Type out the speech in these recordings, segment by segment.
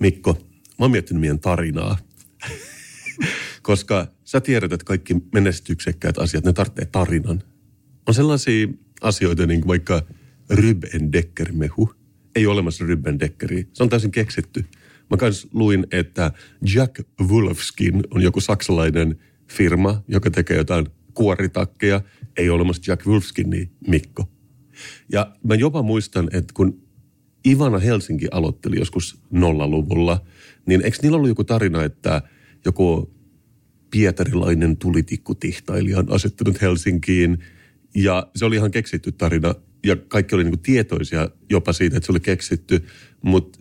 Mikko, mä oon miettinyt meidän tarinaa. Koska sä tiedät, että kaikki menestyksekkäät asiat, ne tarvitsee tarinan. On sellaisia asioita, niin kuin vaikka Rübendecker-mehu. Ei ole olemassa Rübendeckeriä. Se on täysin keksitty. Mä kans luin, että Jack Wolfskin on joku saksalainen firma, joka tekee jotain kuoritakkeja. Ei ole olemassa Jack Wolfskin, niin Mikko. Ja mä jopa muistan, että kun Ivana Helsinki aloitteli joskus nollaluvulla, niin eikö niillä ollut joku tarina, että joku pietarilainen tulitikkutihtailija on asettunut Helsinkiin ja se oli ihan keksitty tarina ja kaikki oli niin tietoisia jopa siitä, että se oli keksitty, mutta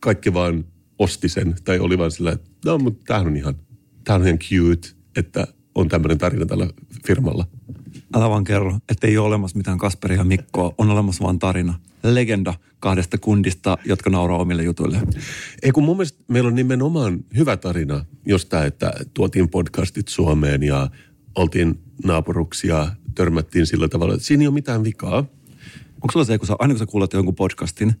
kaikki vaan osti sen tai oli vaan sillä, että no, mutta tämähän on ihan, tämähän on ihan cute, että on tämmöinen tarina tällä firmalla. Älä vaan kerro, että ei ole olemassa mitään Kasperia ja Mikkoa, on olemassa vaan tarina. Legenda kahdesta kundista, jotka nauraa omille jutuille. Ei kun mun mielestä meillä on nimenomaan hyvä tarina jostain, että tuotiin podcastit Suomeen ja oltiin naapuruksia, törmättiin sillä tavalla, että siinä ei ole mitään vikaa. Onko sulla se, kun sä, aina kun sä kuulet jonkun podcastin,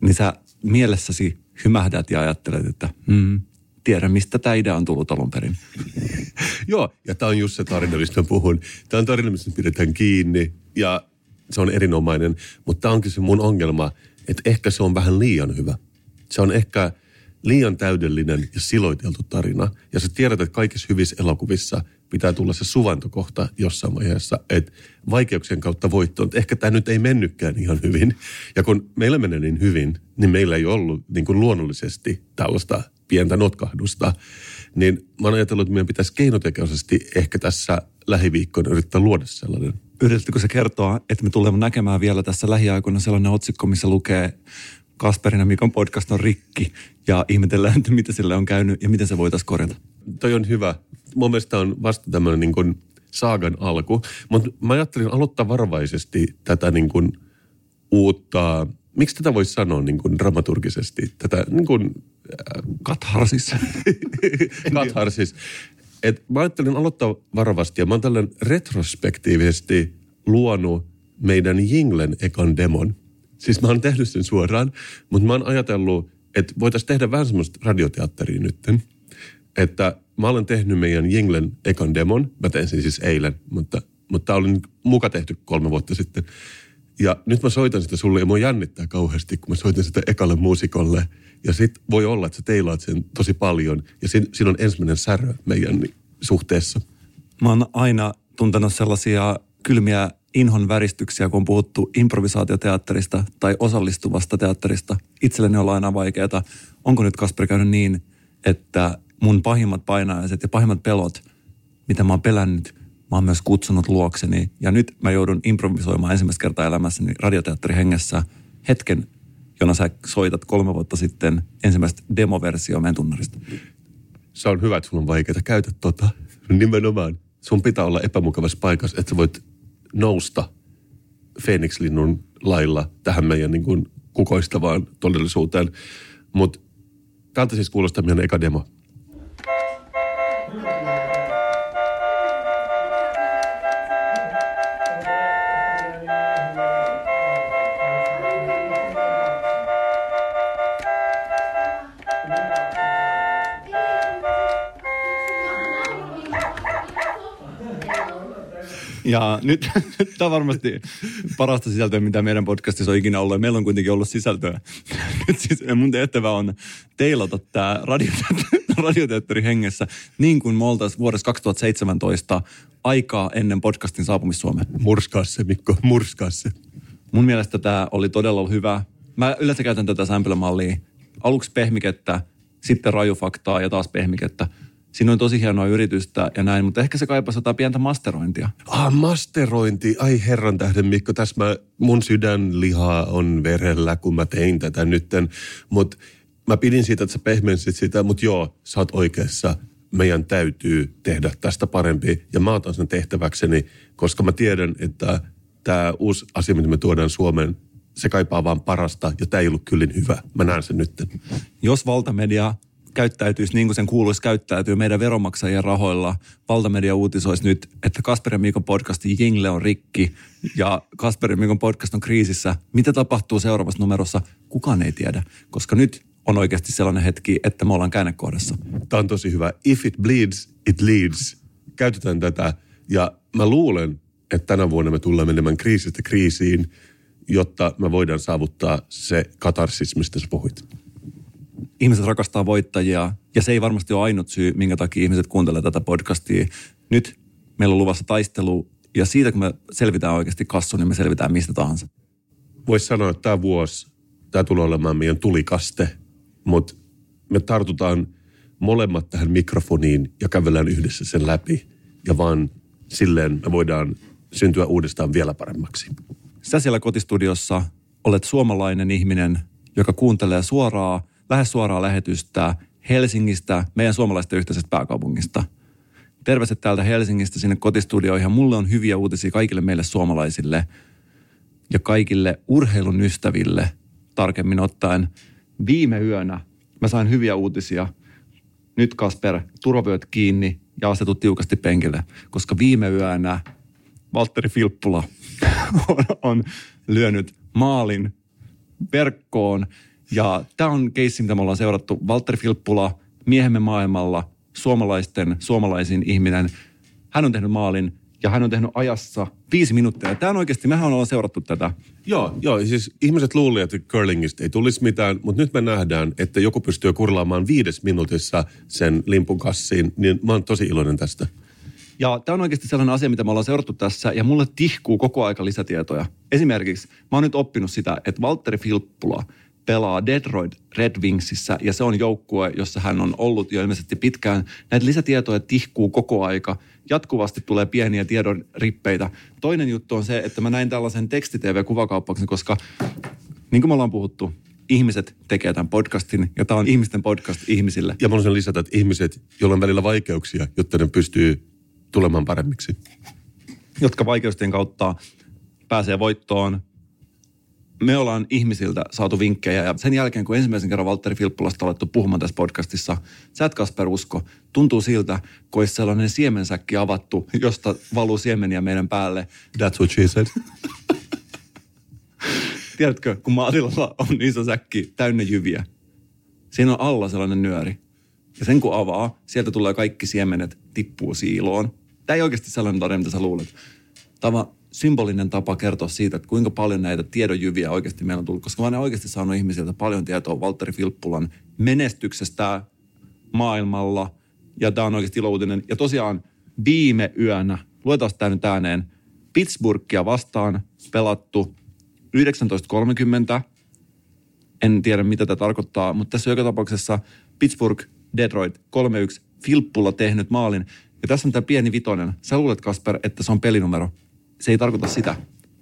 niin sä mielessäsi hymähdät ja ajattelet, että mm, tiedä, mistä tämä idea on tullut alun perin. Joo, ja tämä on just se tarina, mistä puhun. Tämä on tarina, mistä pidetään kiinni ja se on erinomainen. Mutta tämä onkin se mun ongelma, että ehkä se on vähän liian hyvä. Se on ehkä liian täydellinen ja siloiteltu tarina. Ja sä tiedät, että kaikissa hyvissä elokuvissa pitää tulla se suvantokohta jossain vaiheessa, että vaikeuksien kautta voittoon. Ehkä tämä nyt ei mennytkään ihan hyvin. Ja kun meillä menee niin hyvin, niin meillä ei ollut niin kuin luonnollisesti tällaista pientä notkahdusta. Niin mä oon ajatellut, että meidän pitäisi keinotekoisesti ehkä tässä lähiviikkoina yrittää luoda sellainen. Yritätkö se kertoa, että me tulemme näkemään vielä tässä lähiaikoina sellainen otsikko, missä lukee Kasperin ja Mikon podcast on rikki ja ihmetellään, että mitä sille on käynyt ja miten se voitaisiin korjata. Toi on hyvä. Mun mielestä on vasta tämmöinen niin kuin saagan alku. Mutta mä ajattelin aloittaa varovaisesti tätä niin kuin uutta, miksi tätä voisi sanoa niin kuin dramaturgisesti, tätä niin kuin, katharsis. katharsis. Et mä ajattelin aloittaa varovasti ja mä oon retrospektiivisesti luonut meidän Jinglen ekan demon. Siis mä oon tehnyt sen suoraan, mutta mä oon ajatellut, että voitaisiin tehdä vähän semmoista radioteatteria nytten. Että mä olen tehnyt meidän Jinglen ekan demon. Mä tein sen siis eilen, mutta, mutta tämä oli muka tehty kolme vuotta sitten. Ja nyt mä soitan sitä sulle ja mua jännittää kauheasti, kun mä soitan sitä ekalle muusikolle. Ja sit voi olla, että sä teilaat sen tosi paljon. Ja siinä, siinä on ensimmäinen särö meidän suhteessa. Mä oon aina tuntenut sellaisia kylmiä inhon väristyksiä, kun on puhuttu improvisaatioteatterista tai osallistuvasta teatterista. Itselleni on aina vaikeaa. Onko nyt Kasper käynyt niin, että mun pahimmat painajaiset ja pahimmat pelot, mitä mä oon pelännyt, mä oon myös kutsunut luokseni. Ja nyt mä joudun improvisoimaan ensimmäistä kertaa elämässäni radioteatterihengessä hetken, jona sä soitat kolme vuotta sitten ensimmäistä demoversio meidän tunnarista. Se on hyvä, että sulla on vaikeaa. Käytä tota. Nimenomaan. Sun pitää olla epämukavassa paikassa, että sä voit nousta Phoenix-linnun lailla tähän meidän niin kuin kukoistavaan todellisuuteen. Mutta tältä siis kuulostaa meidän eka demo. Ja nyt, tämä on varmasti parasta sisältöä, mitä meidän podcastissa on ikinä ollut. Meillä on kuitenkin ollut sisältöä. Nyt siis mun tehtävä on teilata tämä radioteatteri, hengessä niin kuin me oltaisiin vuodessa 2017 aikaa ennen podcastin saapumista Suomeen. Murskaa se, Mikko, murskaa se. Mun mielestä tämä oli todella hyvä. Mä yleensä käytän tätä sämpylömallia. Aluksi pehmikettä, sitten rajufaktaa ja taas pehmikettä – Siinä on tosi hienoa yritystä ja näin, mutta ehkä se kaipasi jotain pientä masterointia. Ah, masterointi. Ai herran tähden Mikko, tässä mä, mun sydänliha on verellä, kun mä tein tätä nytten. Mutta mä pidin siitä, että sä pehmensit sitä, mutta joo, sä oot oikeassa. Meidän täytyy tehdä tästä parempi ja mä otan sen tehtäväkseni, koska mä tiedän, että tämä uusi asia, mitä me tuodaan Suomeen, se kaipaa vaan parasta ja tämä ei ollut kyllin hyvä. Mä näen sen nytten. Jos valtamedia käyttäytyisi niin kuin sen kuuluisi käyttäytyä meidän veronmaksajien rahoilla. Valtamedia uutisoisi nyt, että Kasper ja Mikon podcastin jingle on rikki ja Kasper ja Mikon podcast on kriisissä. Mitä tapahtuu seuraavassa numerossa? Kukaan ei tiedä, koska nyt on oikeasti sellainen hetki, että me ollaan käännekohdassa. Tämä on tosi hyvä. If it bleeds, it leads. Käytetään tätä. Ja mä luulen, että tänä vuonna me tullaan menemään kriisistä kriisiin, jotta me voidaan saavuttaa se katarsis, mistä sä puhuit. Ihmiset rakastaa voittajia ja se ei varmasti ole ainut syy, minkä takia ihmiset kuuntelee tätä podcastia. Nyt meillä on luvassa taistelu ja siitä kun me selvitään oikeasti kassu, niin me selvitään mistä tahansa. Voisi sanoa, että tämä vuosi, tämä tulee olemaan meidän tulikaste, mutta me tartutaan molemmat tähän mikrofoniin ja kävellään yhdessä sen läpi. Ja vaan silleen me voidaan syntyä uudestaan vielä paremmaksi. Sä siellä kotistudiossa olet suomalainen ihminen, joka kuuntelee suoraa, lähes suoraa lähetystä Helsingistä, meidän suomalaisten yhteisestä pääkaupungista. Terveiset täältä Helsingistä sinne kotistudioihin. Mulle on hyviä uutisia kaikille meille suomalaisille ja kaikille urheilun ystäville tarkemmin ottaen. Viime yönä mä sain hyviä uutisia. Nyt Kasper, turvavyöt kiinni ja asetut tiukasti penkille, koska viime yönä Valtteri Filppula on, on lyönyt maalin verkkoon. Ja tämä on keissi, mitä me ollaan seurattu. Valtteri Filppula, miehemme maailmalla, suomalaisten, suomalaisin ihminen. Hän on tehnyt maalin ja hän on tehnyt ajassa viisi minuuttia. Tämä on oikeasti, mehän ollaan seurattu tätä. Joo, joo, siis ihmiset luulivat, että curlingista ei tulisi mitään, mutta nyt me nähdään, että joku pystyy kurlaamaan viides minuutissa sen limpun kassiin, niin mä oon tosi iloinen tästä. Ja tämä on oikeasti sellainen asia, mitä me ollaan seurattu tässä, ja mulle tihkuu koko aika lisätietoja. Esimerkiksi mä oon nyt oppinut sitä, että Valtteri Filppula pelaa Detroit Red Wingsissä, ja se on joukkue, jossa hän on ollut jo ilmeisesti pitkään. Näitä lisätietoja tihkuu koko aika. Jatkuvasti tulee pieniä tiedon rippeitä. Toinen juttu on se, että mä näin tällaisen tekstitv-kuvakauppauksen, koska niin kuin me ollaan puhuttu, ihmiset tekee tämän podcastin, ja tämä on ihmisten podcast ihmisille. Ja mä haluaisin lisätä, että ihmiset, joilla on välillä vaikeuksia, jotta ne pystyy tulemaan paremmiksi. jotka vaikeuksien kautta pääsee voittoon. Me ollaan ihmisiltä saatu vinkkejä ja sen jälkeen, kun ensimmäisen kerran Valtteri Filppulasta on alettu puhumaan tässä podcastissa, sä et Kasper usko, tuntuu siltä, kun olisi sellainen siemensäkki avattu, josta valuu siemeniä meidän päälle. That's what she said. Tiedätkö, kun maatilalla on iso säkki täynnä jyviä, siinä on alla sellainen nyöri. Ja sen kun avaa, sieltä tulee kaikki siemenet, tippuu siiloon. Tämä ei oikeasti sellainen tarina, mitä sä luulet. Tämä symbolinen tapa kertoa siitä, että kuinka paljon näitä tiedonjyviä oikeasti meillä on tullut. Koska mä olen oikeasti saanut ihmisiltä paljon tietoa Valtteri Filppulan menestyksestä maailmalla. Ja tämä on oikeasti ilouutinen. Ja tosiaan viime yönä, luetaan tämä nyt ääneen, Pittsburghia vastaan pelattu 19.30. En tiedä, mitä tämä tarkoittaa, mutta tässä on joka tapauksessa Pittsburgh, Detroit 3-1, Filppulla tehnyt maalin. Ja tässä on tämä pieni vitonen. Sä luulet, Kasper, että se on pelinumero. Se ei tarkoita sitä.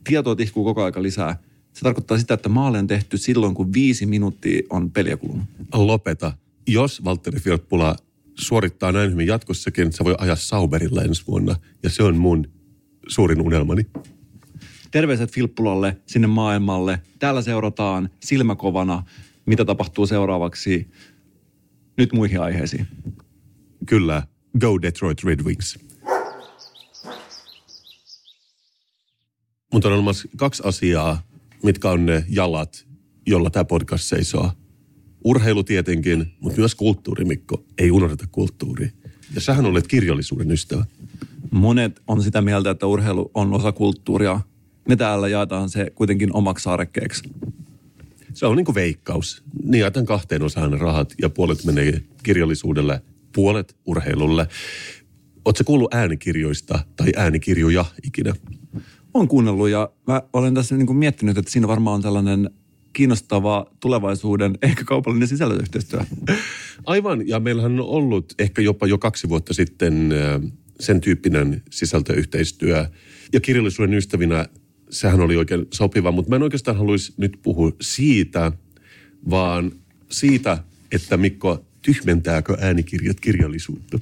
Tietoa tihkuu koko aika lisää. Se tarkoittaa sitä, että maali on tehty silloin, kun viisi minuuttia on peliä kulunut. Lopeta. Jos Valtteri Filppula suorittaa näin hyvin jatkossakin, se voi ajaa Sauberilla ensi vuonna. Ja se on mun suurin unelmani. Terveiset Filppulalle sinne maailmalle. Täällä seurataan silmäkovana, mitä tapahtuu seuraavaksi nyt muihin aiheisiin. Kyllä, go Detroit Red Wings. Mutta on olemassa kaksi asiaa, mitkä on ne jalat, jolla tämä podcast seisoo. Urheilu tietenkin, mutta myös kulttuuri, Mikko. Ei unohdeta kulttuuria. Ja sähän olet kirjallisuuden ystävä. Monet on sitä mieltä, että urheilu on osa kulttuuria. Me täällä jaetaan se kuitenkin omaksi saarekkeeksi. Se on niin kuin veikkaus. Niin jaetaan kahteen osaan rahat ja puolet menee kirjallisuudelle, puolet urheilulle. Oletko kuullut äänikirjoista tai äänikirjoja ikinä? On kuunnellut ja mä olen tässä niin kuin miettinyt, että siinä varmaan on tällainen kiinnostava tulevaisuuden, ehkä kaupallinen sisällöyhteistyö. Aivan, ja meillähän on ollut ehkä jopa jo kaksi vuotta sitten äh, sen tyyppinen sisältöyhteistyö. Ja kirjallisuuden ystävinä sehän oli oikein sopiva, mutta mä en oikeastaan haluaisi nyt puhua siitä, vaan siitä, että Mikko, tyhmentääkö äänikirjat kirjallisuutta?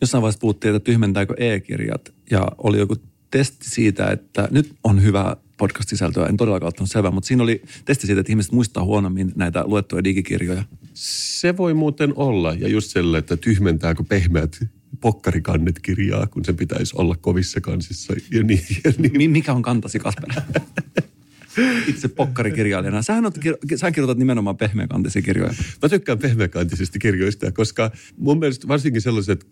Jossain vaiheessa puhuttiin, että tyhmentääkö e-kirjat ja oli joku testi siitä, että nyt on hyvä podcast-sisältöä, en todellakaan ottanut selvää, mutta siinä oli testi siitä, että ihmiset muistaa huonommin näitä luettuja digikirjoja. Se voi muuten olla, ja just sille, että tyhmentääkö pehmeät pokkarikannet kirjaa, kun se pitäisi olla kovissa kansissa. Ja niin, ja niin. Mikä on kantasi, Kasper? itse pokkarikirjailijana. Sähän, on, sähän kirjoitat nimenomaan pehmeäkantisia kirjoja. Mä tykkään pehmeäkantisista kirjoista, koska mun mielestä varsinkin sellaiset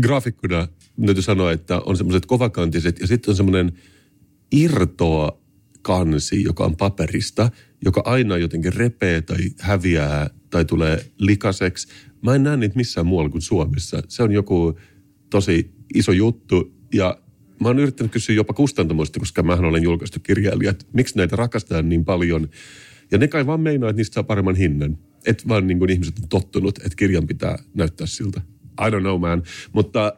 graafikkona täytyy sanoa, että on semmoiset kovakantiset ja sitten on semmoinen irtoa kansi, joka on paperista, joka aina jotenkin repee tai häviää tai tulee likaseksi. Mä en näe niitä missään muualla kuin Suomessa. Se on joku tosi iso juttu ja mä oon yrittänyt kysyä jopa kustantamoista, koska mä olen julkaistu kirjailija, että miksi näitä rakastetaan niin paljon. Ja ne kai vaan meinaa, että niistä saa paremman hinnan. Että vaan niin kuin ihmiset on tottunut, että kirjan pitää näyttää siltä. I don't know man. Mutta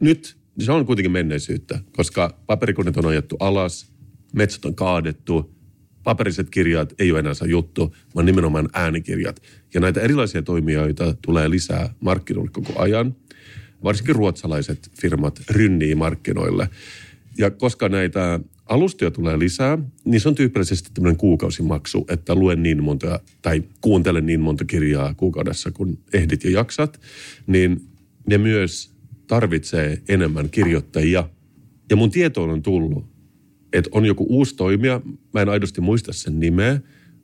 nyt se on kuitenkin menneisyyttä, koska paperikoneet on ajettu alas, metsät on kaadettu, paperiset kirjat ei ole enää se juttu, vaan nimenomaan äänikirjat. Ja näitä erilaisia toimijoita tulee lisää markkinoille koko ajan. Varsinkin ruotsalaiset firmat rynnii markkinoille. Ja koska näitä alustoja tulee lisää, niin se on tyypillisesti tämmöinen kuukausimaksu, että luen niin monta tai kuuntelen niin monta kirjaa kuukaudessa, kun ehdit ja jaksat. Niin ne myös tarvitsee enemmän kirjoittajia. Ja mun tietoon on tullut, että on joku uusi toimija, mä en aidosti muista sen nimeä,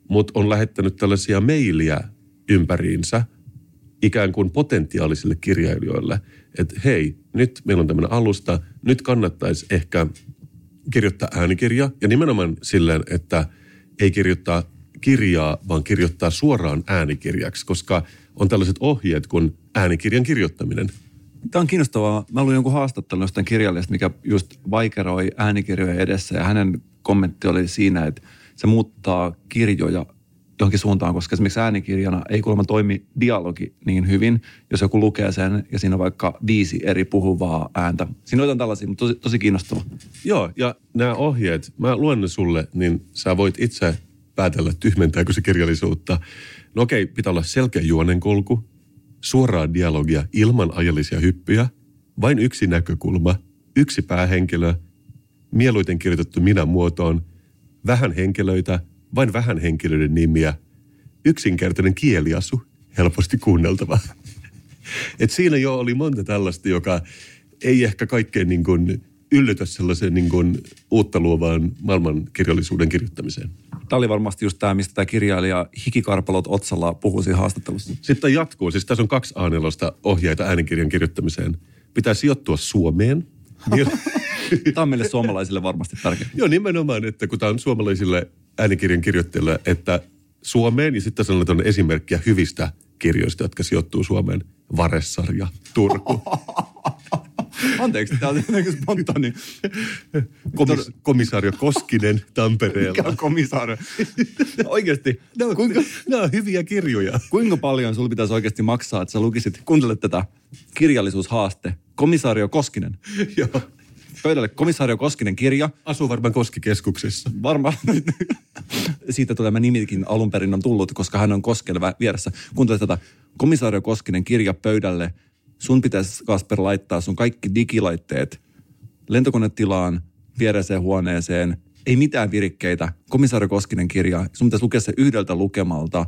mutta on lähettänyt tällaisia mailia ympäriinsä ikään kuin potentiaalisille kirjailijoille, että hei, nyt meillä on tämmöinen alusta, nyt kannattaisi ehkä kirjoittaa äänikirja ja nimenomaan silleen, että ei kirjoittaa kirjaa, vaan kirjoittaa suoraan äänikirjaksi, koska on tällaiset ohjeet kuin äänikirjan kirjoittaminen – Tämä on kiinnostavaa. Mä luin jonkun haastattelun jostain kirjallista, mikä just vaikeroi äänikirjojen edessä ja hänen kommentti oli siinä, että se muuttaa kirjoja johonkin suuntaan, koska esimerkiksi äänikirjana ei kuulemma toimi dialogi niin hyvin, jos joku lukee sen ja siinä on vaikka viisi eri puhuvaa ääntä. Siinä on tällaisia, mutta tosi, tosi kiinnostavaa. Joo, ja nämä ohjeet, mä luen ne sulle, niin sä voit itse päätellä, tyhmentääkö se kirjallisuutta. No okei, pitää olla selkeä juonenkulku, suoraa dialogia ilman ajallisia hyppyjä, vain yksi näkökulma, yksi päähenkilö, mieluiten kirjoitettu minä-muotoon, vähän henkilöitä, vain vähän henkilöiden nimiä, yksinkertainen kieliasu, helposti kuunneltava. Et siinä jo oli monta tällaista, joka ei ehkä kaikkein niin kuin yllytä sellaiseen niin kuin uutta luovaan maailmankirjallisuuden kirjoittamiseen. Tämä oli varmasti just tämä, mistä tämä kirjailija Hikikarpalot otsalla puhui siinä haastattelussa. Sitten jatkuu. Siis tässä on kaksi a ohjeita äänikirjan kirjoittamiseen. Pitää sijoittua Suomeen. tämä on meille suomalaisille varmasti tärkeää. Joo, nimenomaan, että kun tämä on suomalaisille äänikirjan kirjoittajille, että Suomeen, ja sitten tässä on esimerkkiä hyvistä kirjoista, jotka sijoittuu Suomeen. Varessarja, Turku. Anteeksi, tämä on jotenkin spontaani. Komis, komisario Koskinen Tampereella. Mikä on komisario? Oikeasti. Nämä on, kuinka, nämä on hyviä kirjoja. Kuinka paljon sinulla pitäisi oikeasti maksaa, että sä lukisit, kuuntelet tätä kirjallisuushaaste. Komisario Koskinen. Joo. Pöydälle komisario Koskinen kirja. Asuu varmaan Koskikeskuksessa. Varmaan. Siitä tämä nimikin alun perin on tullut, koska hän on Koskelle vieressä. Kuuntele tätä. Komisario Koskinen kirja pöydälle – sun pitäisi Kasper laittaa sun kaikki digilaitteet lentokonetilaan, viereiseen huoneeseen, ei mitään virikkeitä. Komisaari Koskinen kirja, sun pitäisi lukea se yhdeltä lukemalta.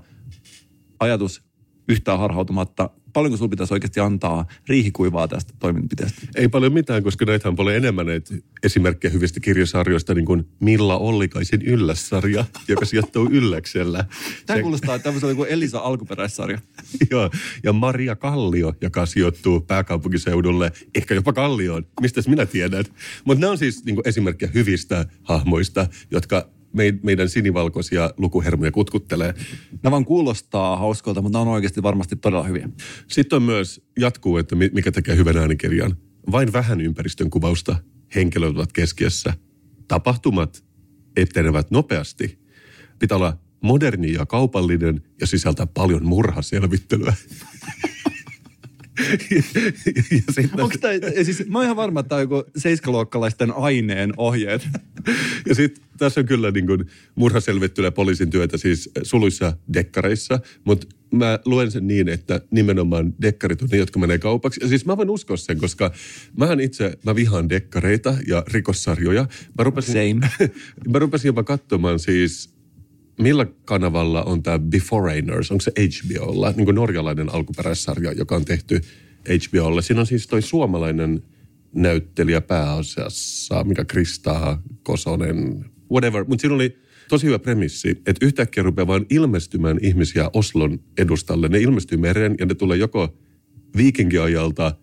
Ajatus yhtään harhautumatta paljonko sinulla pitäisi oikeasti antaa riihikuivaa tästä toimenpiteestä? Ei paljon mitään, koska näitä on paljon enemmän näitä esimerkkejä hyvistä kirjasarjoista, niin kuin Milla Ollikaisen yllässarja, joka sijoittuu ylläksellä. Tämä Se... kuulostaa tämmöisen kuin Elisa alkuperäissarja. Joo, ja Maria Kallio, joka sijoittuu pääkaupunkiseudulle, ehkä jopa Kallioon, mistä minä tiedän. Mutta nämä on siis niin esimerkkejä hyvistä hahmoista, jotka meidän sinivalkoisia lukuhermoja kutkuttelee. Nämä vaan kuulostaa hauskolta, mutta nämä on oikeasti varmasti todella hyviä. Sitten on myös jatkuu, että mikä tekee hyvän äänikirjan. Vain vähän ympäristön kuvausta, henkilöt ovat keskiössä. Tapahtumat etenevät nopeasti. Pitää olla moderni ja kaupallinen ja sisältää paljon murhaselvittelyä. Onko tämä, siis mä oon ihan varma, että tämä on joku seiskaluokkalaisten aineen ohjeet. ja sitten tässä on kyllä niin kuin murhaselvittelyä poliisin työtä siis suluissa dekkareissa, mutta mä luen sen niin, että nimenomaan dekkarit on ne, jotka menee kaupaksi. Ja siis mä voin uskoa sen, koska mähän itse, mä vihaan dekkareita ja rikossarjoja. Mä rupesin, Same. mä rupesin jopa katsomaan siis millä kanavalla on tämä Beforeigners, onko se HBOlla, niin kuin norjalainen alkuperäissarja, joka on tehty HBOlle. Siinä on siis toi suomalainen näyttelijä pääasiassa, mikä Krista Kosonen, whatever. Mutta siinä oli tosi hyvä premissi, että yhtäkkiä rupeaa vaan ilmestymään ihmisiä Oslon edustalle. Ne ilmestyy mereen ja ne tulee joko viikingiajalta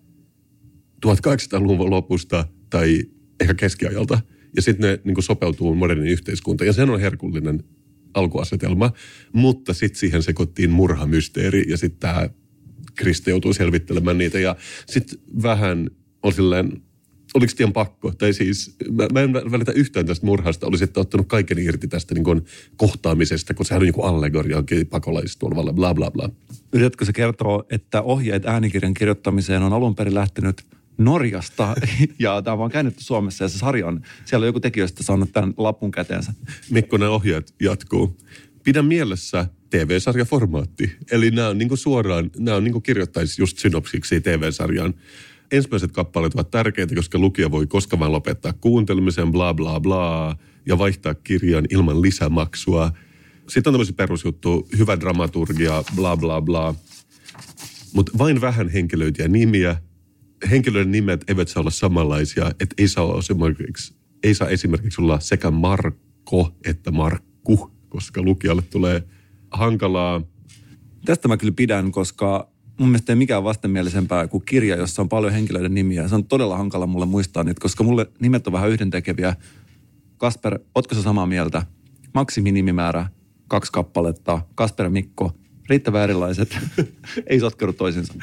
1800-luvun lopusta tai ehkä keskiajalta. Ja sitten ne niin sopeutuu modernin yhteiskuntaan. Ja sen on herkullinen alkuasetelma. Mutta sitten siihen sekoittiin murhamysteeri ja sitten tämä Kriste joutuu selvittelemään niitä. Ja sitten vähän on silleen, oliko tien pakko? Tai siis, mä, mä en välitä yhtään tästä murhasta. Olisitte ottanut kaiken irti tästä niin kuin kohtaamisesta, kun sehän on joku allegoria pakolaistulvalle, bla bla bla. Yritätkö se kertoa, että ohjeet äänikirjan kirjoittamiseen on alun perin lähtenyt Norjasta ja tämä on vaan käännetty Suomessa ja se sarja on, siellä on joku tekijöistä saanut tämän lapun käteensä. Mikko, nämä ohjeet jatkuu. Pidä mielessä TV-sarjaformaatti. Eli nämä on niin suoraan, nämä on niin kirjoittaisi just synopsiksi TV-sarjaan ensimmäiset kappaleet ovat tärkeitä, koska lukija voi koska vaan lopettaa kuuntelemisen, bla bla bla, ja vaihtaa kirjan ilman lisämaksua. Sitten on tämmöisiä perusjuttu, hyvä dramaturgia, bla bla bla. Mutta vain vähän henkilöitä ja nimiä. Henkilöiden nimet eivät saa olla samanlaisia, että ei saa esimerkiksi, ei saa esimerkiksi olla sekä Marko että Markku, koska lukijalle tulee hankalaa. Tästä mä kyllä pidän, koska mun mielestä ei mikään vastenmielisempää kuin kirja, jossa on paljon henkilöiden nimiä. Se on todella hankala mulle muistaa niitä, koska mulle nimet on vähän yhdentekeviä. Kasper, ootko sä samaa mieltä? Maksiminimimäärä, kaksi kappaletta, Kasper ja Mikko, riittävän erilaiset, ei sotkeru toisinsa.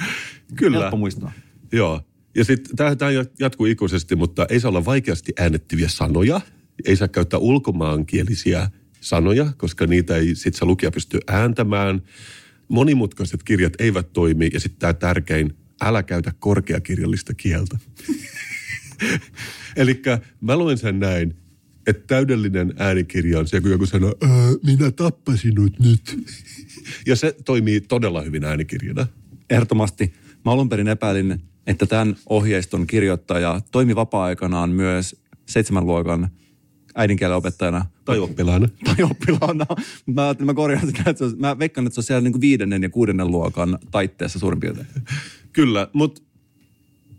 Kyllä. Helppo muistaa. Joo. Ja sitten tämä jatkuu ikuisesti, mutta ei saa olla vaikeasti äänettyviä sanoja. Ei saa käyttää ulkomaankielisiä sanoja, koska niitä ei sit se lukija pysty ääntämään monimutkaiset kirjat eivät toimi ja sitten tämä tärkein, älä käytä korkeakirjallista kieltä. Eli mä luen sen näin, että täydellinen äänikirja on se, kun joku sanoo, minä tappasin sinut nyt. ja se toimii todella hyvin äänikirjana. Ehdottomasti. Mä alun perin epäilin, että tämän ohjeiston kirjoittaja toimi vapaa-aikanaan myös seitsemän luokan äidinkielen opettajana. Tai oppilaana. Tai oppilaana. Mä mä korjaan sitä, että se mä veikkaan, että se on siellä niin kuin viidennen ja kuudennen luokan taitteessa suurin piirtein. Kyllä, mutta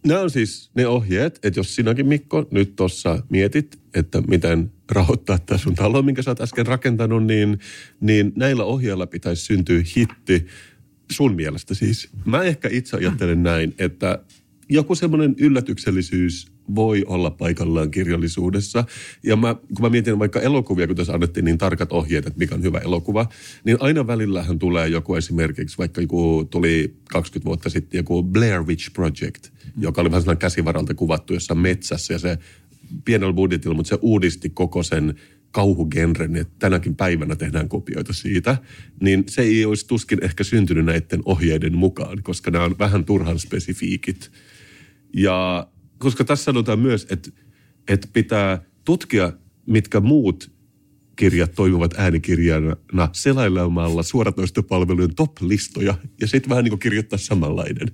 nämä on siis ne ohjeet, että jos sinäkin Mikko nyt tuossa mietit, että miten rahoittaa tämä sun talo, minkä sä oot äsken rakentanut, niin, niin näillä ohjeilla pitäisi syntyä hitti sun mielestä siis. Mä ehkä itse ajattelen näin, että joku semmoinen yllätyksellisyys voi olla paikallaan kirjallisuudessa. Ja mä, kun mä mietin vaikka elokuvia, kun tässä annettiin niin tarkat ohjeet, että mikä on hyvä elokuva, niin aina välillähän tulee joku esimerkiksi, vaikka joku tuli 20 vuotta sitten joku Blair Witch Project, joka oli vähän sellainen käsivaralta kuvattu jossain metsässä ja se pienellä budjetilla, mutta se uudisti koko sen kauhugenren, että tänäkin päivänä tehdään kopioita siitä, niin se ei olisi tuskin ehkä syntynyt näiden ohjeiden mukaan, koska nämä on vähän turhan spesifiikit. Ja koska tässä sanotaan myös, että, että pitää tutkia, mitkä muut kirjat toimivat äänikirjana selailemalla suoratoistopalvelujen top-listoja ja sitten vähän niin kuin kirjoittaa samanlainen.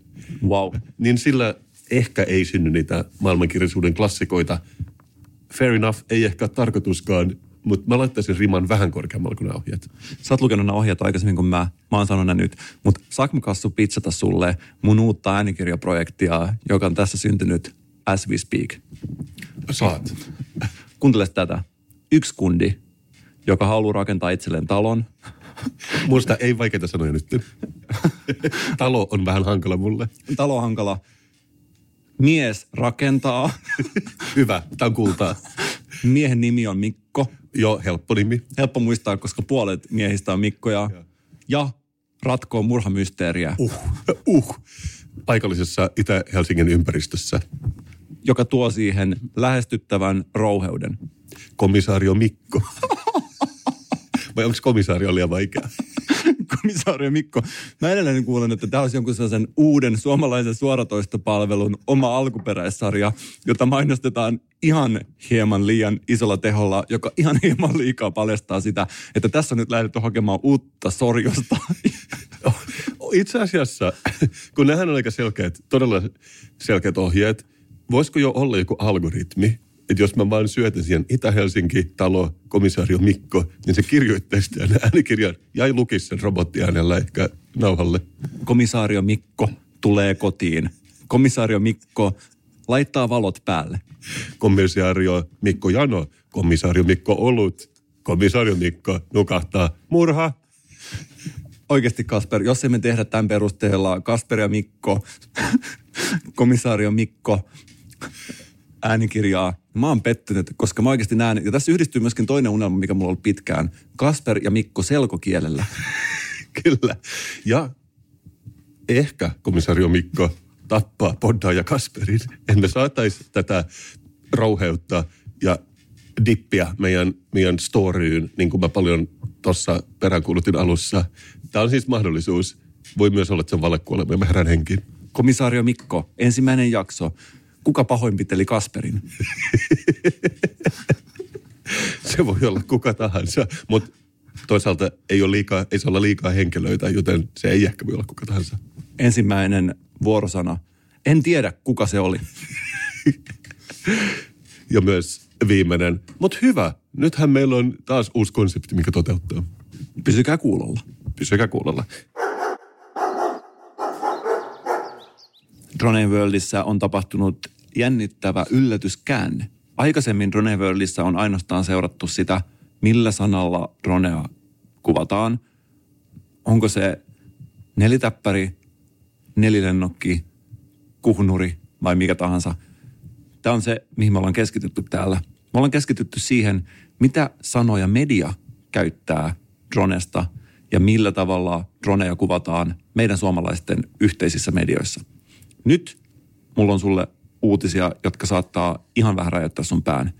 Wow. Niin sillä ehkä ei synny niitä maailmankirjallisuuden klassikoita. Fair enough, ei ehkä tarkoituskaan, mutta mä laittaisin riman vähän korkeammalle kuin nämä ohjeet. Sä oot lukenut nämä ohjeet aikaisemmin kuin mä. Mä oon sanonut nyt. Mutta saanko Kassu pitsata sulle mun uutta äänikirjaprojektia, joka on tässä syntynyt as we speak? Saat. Kuuntele tätä. Yksi kundi, joka haluaa rakentaa itselleen talon. Muista ei vaikeita sanoja nyt. Talo on vähän hankala mulle. Talo hankala. Mies rakentaa. Hyvä, tämä on kultaa. Miehen nimi on Mikko. Joo, helppo nimi. Helppo muistaa, koska puolet miehistä on Mikkoja. Ja ratkoo murhamysteeriä. Uh, uh. Paikallisessa Itä-Helsingin ympäristössä. Joka tuo siihen lähestyttävän rouheuden. Komisario Mikko. Vai onko komisario liian vaikea? Komisario Mikko. Mä edelleen kuulen, että tämä olisi jonkun sellaisen uuden suomalaisen suoratoistopalvelun oma alkuperäissarja, jota mainostetaan ihan hieman liian isolla teholla, joka ihan hieman liikaa paljastaa sitä, että tässä on nyt lähdetty hakemaan uutta sorjosta. Itse asiassa, kun nähdään on aika selkeät, todella selkeät ohjeet, voisiko jo olla joku algoritmi, että jos mä vaan syötän siihen Itä-Helsinki, talo, komisario Mikko, niin se kirjoittaisi tämän äänikirjan ja lukisi sen robottiäänellä ehkä nauhalle. Komisario Mikko tulee kotiin. Komisario Mikko laittaa valot päälle. Komisario Mikko Jano, komisario Mikko Olut. komisario Mikko nukahtaa. Murha. Oikeasti Kasper, jos emme tehdä tämän perusteella Kasper ja Mikko, komissaario Mikko, äänikirjaa, mä oon pettynyt, koska mä oikeasti näen, ja tässä yhdistyy myöskin toinen unelma, mikä mulla on ollut pitkään, Kasper ja Mikko selkokielellä. Kyllä. Ja ehkä komisario Mikko tappaa Poddaa ja Kasperin. että me saataisiin tätä rouheutta ja dippiä meidän, meidän storyyn, niin kuin mä paljon tuossa peräänkuulutin alussa. Tämä on siis mahdollisuus. Voi myös olla, että se on valekuolema ja mä herään henkiin. Komisaario Mikko, ensimmäinen jakso. Kuka pahoinpiteli Kasperin? se voi olla kuka tahansa, mutta toisaalta ei, ole liikaa, ei saa olla liikaa henkilöitä, joten se ei ehkä voi olla kuka tahansa. Ensimmäinen vuorosana. En tiedä, kuka se oli. ja myös viimeinen. Mutta hyvä, nythän meillä on taas uusi konsepti, mikä toteuttaa. Pysykää kuulolla. Pysykää kuulolla. Drone Worldissa on tapahtunut jännittävä yllätyskäänne. Aikaisemmin Drone Worldissa on ainoastaan seurattu sitä, millä sanalla dronea kuvataan. Onko se nelitäppäri, nelilennokki, kuhnuri vai mikä tahansa. Tämä on se, mihin me ollaan keskitytty täällä. Me ollaan keskitytty siihen, mitä sanoja media käyttää dronesta ja millä tavalla droneja kuvataan meidän suomalaisten yhteisissä medioissa. Nyt mulla on sulle uutisia, jotka saattaa ihan vähän rajoittaa sun pään.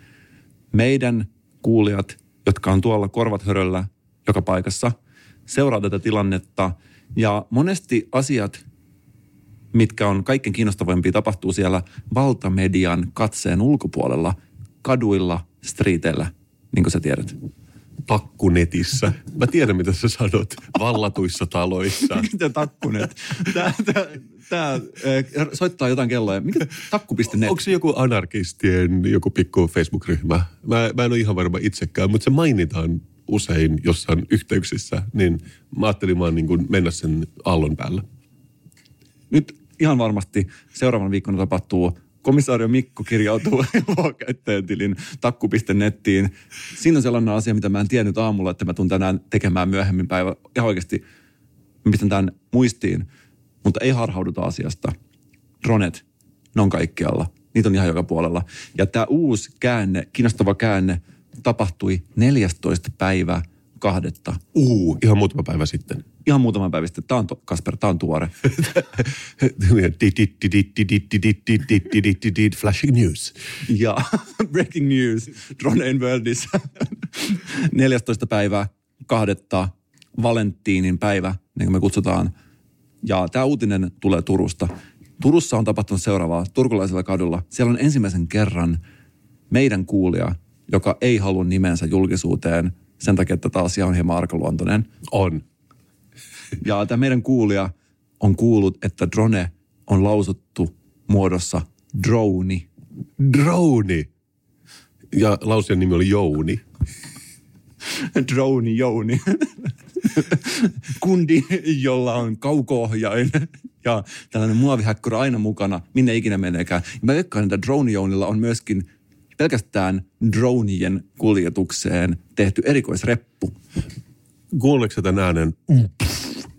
Meidän kuulijat, jotka on tuolla korvat höröllä joka paikassa, seuraa tätä tilannetta ja monesti asiat, mitkä on kaikkein kiinnostavampia, tapahtuu siellä valtamedian katseen ulkopuolella, kaduilla, striiteillä, niin kuin sä tiedät. Takkunetissä. Mä tiedän, mitä sä sanot. Vallatuissa taloissa. Mitä takkunet? Tää, tää, tää eh, soittaa jotain kelloa. Mikä takku.net? Onko se joku anarkistien joku pikku Facebook-ryhmä? Mä, mä en ole ihan varma itsekään, mutta se mainitaan usein jossain yhteyksissä. Niin mä ajattelin vaan niin kuin mennä sen aallon päällä. Nyt ihan varmasti seuraavan viikon tapahtuu komissaario Mikko kirjautuu luokäyttäjän tilin takku.nettiin. Siinä on sellainen asia, mitä mä en tiennyt aamulla, että mä tuun tänään tekemään myöhemmin päivä. Ihan oikeasti mä pistän tämän muistiin, mutta ei harhauduta asiasta. Dronet, ne on kaikkialla. Niitä on ihan joka puolella. Ja tämä uusi käänne, kiinnostava käänne, tapahtui 14. päivä kahdetta. Uu, ihan muutama päivä sitten. Ihan muutama päivä sitten. Tämä on, Kasper, tämä on tuore. Flashing news. Ja breaking news. Drone Worldissa 14. päivä kahdetta Valentiinin päivä, niin kuin me kutsutaan. Ja tämä uutinen tulee Turusta. Turussa on tapahtunut seuraavaa turkulaisella kadulla. Siellä on ensimmäisen kerran meidän kuulija, joka ei halua nimensä julkisuuteen sen takia, että tämä asia on hieman arkaluontoinen. On. Ja tämä meidän kuulija on kuullut, että drone on lausuttu muodossa droni. Droni. Ja lausijan nimi oli Jouni. droni Jouni. Kundi, jolla on kauko-ohjain ja tällainen muovihäkkyrä aina mukana, minne ikinä meneekään. Ja mä veikkaan, että drone Jounilla on myöskin pelkästään dronien kuljetukseen tehty erikoisreppu. Kuuleeko tämän äänen?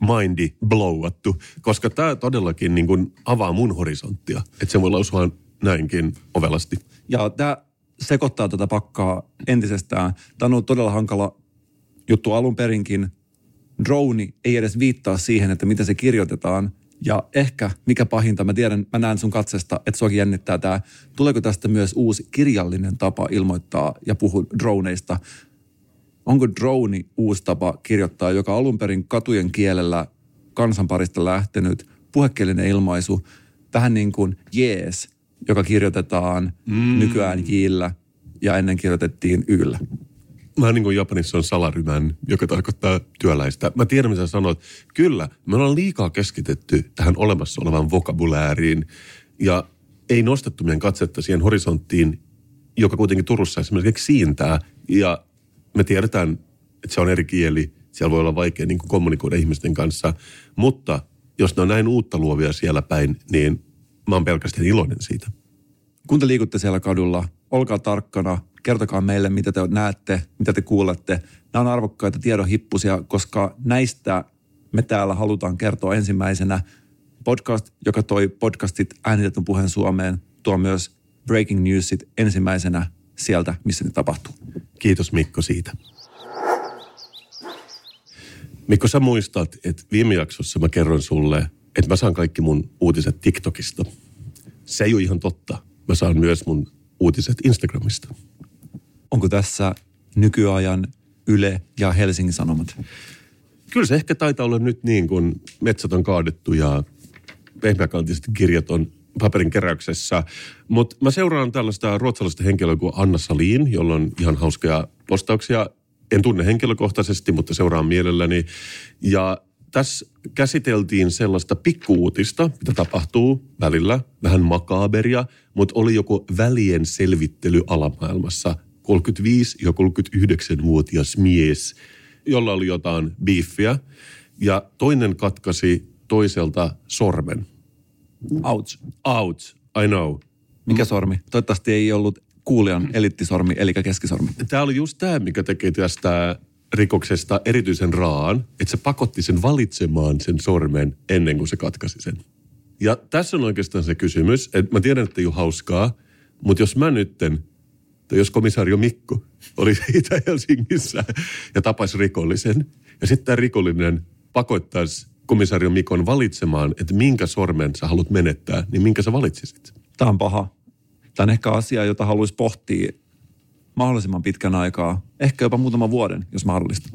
Mindi blowattu, koska tämä todellakin niin kuin avaa mun horisonttia. Että se voi lausua näinkin ovelasti. Ja tämä sekoittaa tätä pakkaa entisestään. Tämä on ollut todella hankala juttu alun perinkin. Drone ei edes viittaa siihen, että mitä se kirjoitetaan. Ja ehkä, mikä pahinta, mä tiedän, mä näen sun katsesta, että suakin jännittää tämä. Tuleeko tästä myös uusi kirjallinen tapa ilmoittaa ja puhua droneista? Onko drone uusi tapa kirjoittaa, joka alun perin katujen kielellä kansanparista lähtenyt puhekielinen ilmaisu, vähän niin kuin jees, joka kirjoitetaan mm. nykyään jillä ja ennen kirjoitettiin yllä. Vähän niin kuin Japanissa on salarymän, joka tarkoittaa työläistä. Mä tiedän, mitä sanot. Kyllä, me ollaan liikaa keskitetty tähän olemassa olevaan vokabulääriin ja ei nostettu meidän katsetta siihen horisonttiin, joka kuitenkin Turussa esimerkiksi siintää. Ja me tiedetään, että se on eri kieli, siellä voi olla vaikea niin kommunikoida ihmisten kanssa, mutta jos ne on näin uutta luovia siellä päin, niin mä oon pelkästään iloinen siitä. Kun te liikutte siellä kadulla, olkaa tarkkana, Kertokaa meille, mitä te näette, mitä te kuulette. Nämä on arvokkaita tiedonhippusia, koska näistä me täällä halutaan kertoa ensimmäisenä. Podcast, joka toi podcastit äänitetyn puheen Suomeen, tuo myös breaking newsit ensimmäisenä sieltä, missä ne tapahtuu. Kiitos Mikko siitä. Mikko, sä muistat, että viime jaksossa mä kerron sulle, että mä saan kaikki mun uutiset TikTokista. Se ei ole ihan totta. Mä saan myös mun uutiset Instagramista. Onko tässä nykyajan Yle ja Helsingin Sanomat? Kyllä se ehkä taitaa olla nyt niin, kun metsät on kaadettu ja pehmeäkantiset kirjat on paperin keräyksessä. Mutta mä seuraan tällaista ruotsalaista henkilöä kuin Anna Salin, jolla on ihan hauskoja postauksia. En tunne henkilökohtaisesti, mutta seuraan mielelläni. Ja tässä käsiteltiin sellaista pikkuutista, mitä tapahtuu välillä, vähän makaberia, mutta oli joku välien selvittely alamaailmassa. 35- ja 39-vuotias mies, jolla oli jotain biiffiä. Ja toinen katkasi toiselta sormen. Ouch. Ouch, I know. Mikä sormi? Toivottavasti ei ollut kuulijan elittisormi, eli keskisormi. Tämä oli just tämä, mikä tekee tästä rikoksesta erityisen raan, että se pakotti sen valitsemaan sen sormen ennen kuin se katkaisi sen. Ja tässä on oikeastaan se kysymys, että mä tiedän, että ei ole hauskaa, mutta jos mä nytten, tai jos komisario Mikko oli Itä-Helsingissä ja tapaisi rikollisen, ja sitten tämä rikollinen pakottaisi komisario Mikon valitsemaan, että minkä sormen sä haluat menettää, niin minkä sä valitsisit? Tämä on paha. Tämä on ehkä asia, jota haluaisi pohtia mahdollisimman pitkän aikaa, ehkä jopa muutaman vuoden, jos mahdollista.